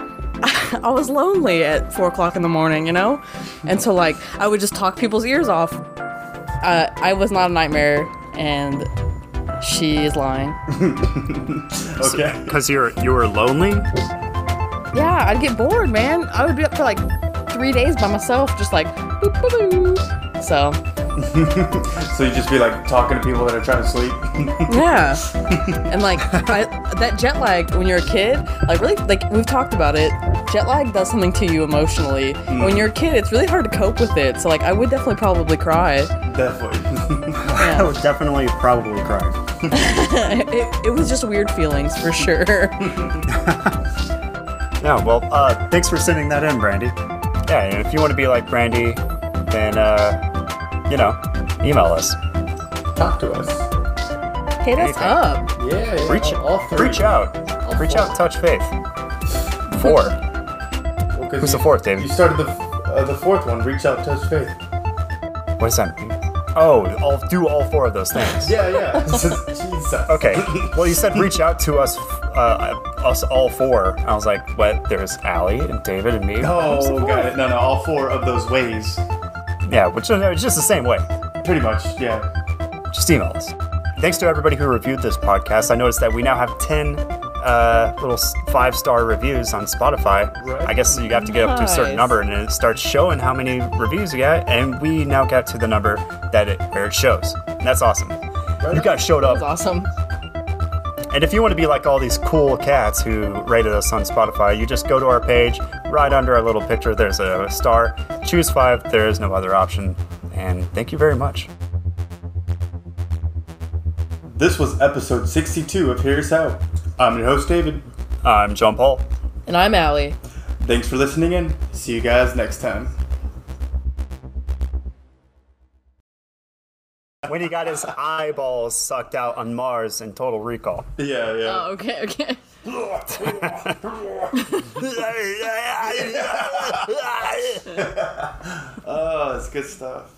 I was lonely at four o'clock in the morning, you know, and so like I would just talk people's ears off. Uh, I was not a nightmare, and she is lying. Okay. Because you're you were lonely. Yeah, I'd get bored, man. I would be up for like three days by myself, just like boop, boop, boop. So So you just be like talking to people that are trying to sleep. yeah, and like I, that jet lag when you're a kid, like really, like we've talked about it. Jet lag does something to you emotionally. When you're a kid, it's really hard to cope with it. So like, I would definitely probably cry. Definitely. I would definitely probably cry. it, it was just weird feelings for sure. Yeah, well, uh, thanks for sending that in, Brandy. Yeah, and if you want to be like Brandy, then, uh, you know, email us. Talk to us. Hit us Anything. up. Yeah, yeah. Reach, all, all three. reach out. All reach four. out, touch faith. Four. Who's the fourth, David? You started the uh, the fourth one. Reach out, touch faith. What does that mean? Oh, I'll do all four of those things. Yeah, yeah. Jesus. Okay. Well, you said reach out to us, uh, us all four. I was like, what? There's Ally and David and me. Oh, got it. No, no. All four of those ways. Yeah, which is just the same way. Pretty much. Yeah. just email us. Thanks to everybody who reviewed this podcast. I noticed that we now have 10 uh, little five star reviews on Spotify. Right. I guess you have to get up to a certain number and it starts showing how many reviews you got. And we now got to the number that it, where it shows. And that's awesome. You guys showed That was up. awesome. And if you want to be like all these cool cats who rated us on Spotify, you just go to our page, right under our little picture, there's a star. Choose five, there is no other option. And thank you very much. This was episode 62 of Hear Us Out. I'm your host, David. I'm John Paul. And I'm Ally. Thanks for listening in. See you guys next time. when he got his eyeballs sucked out on Mars in Total Recall. Yeah, yeah. Oh, okay, okay. Oh, it's good stuff.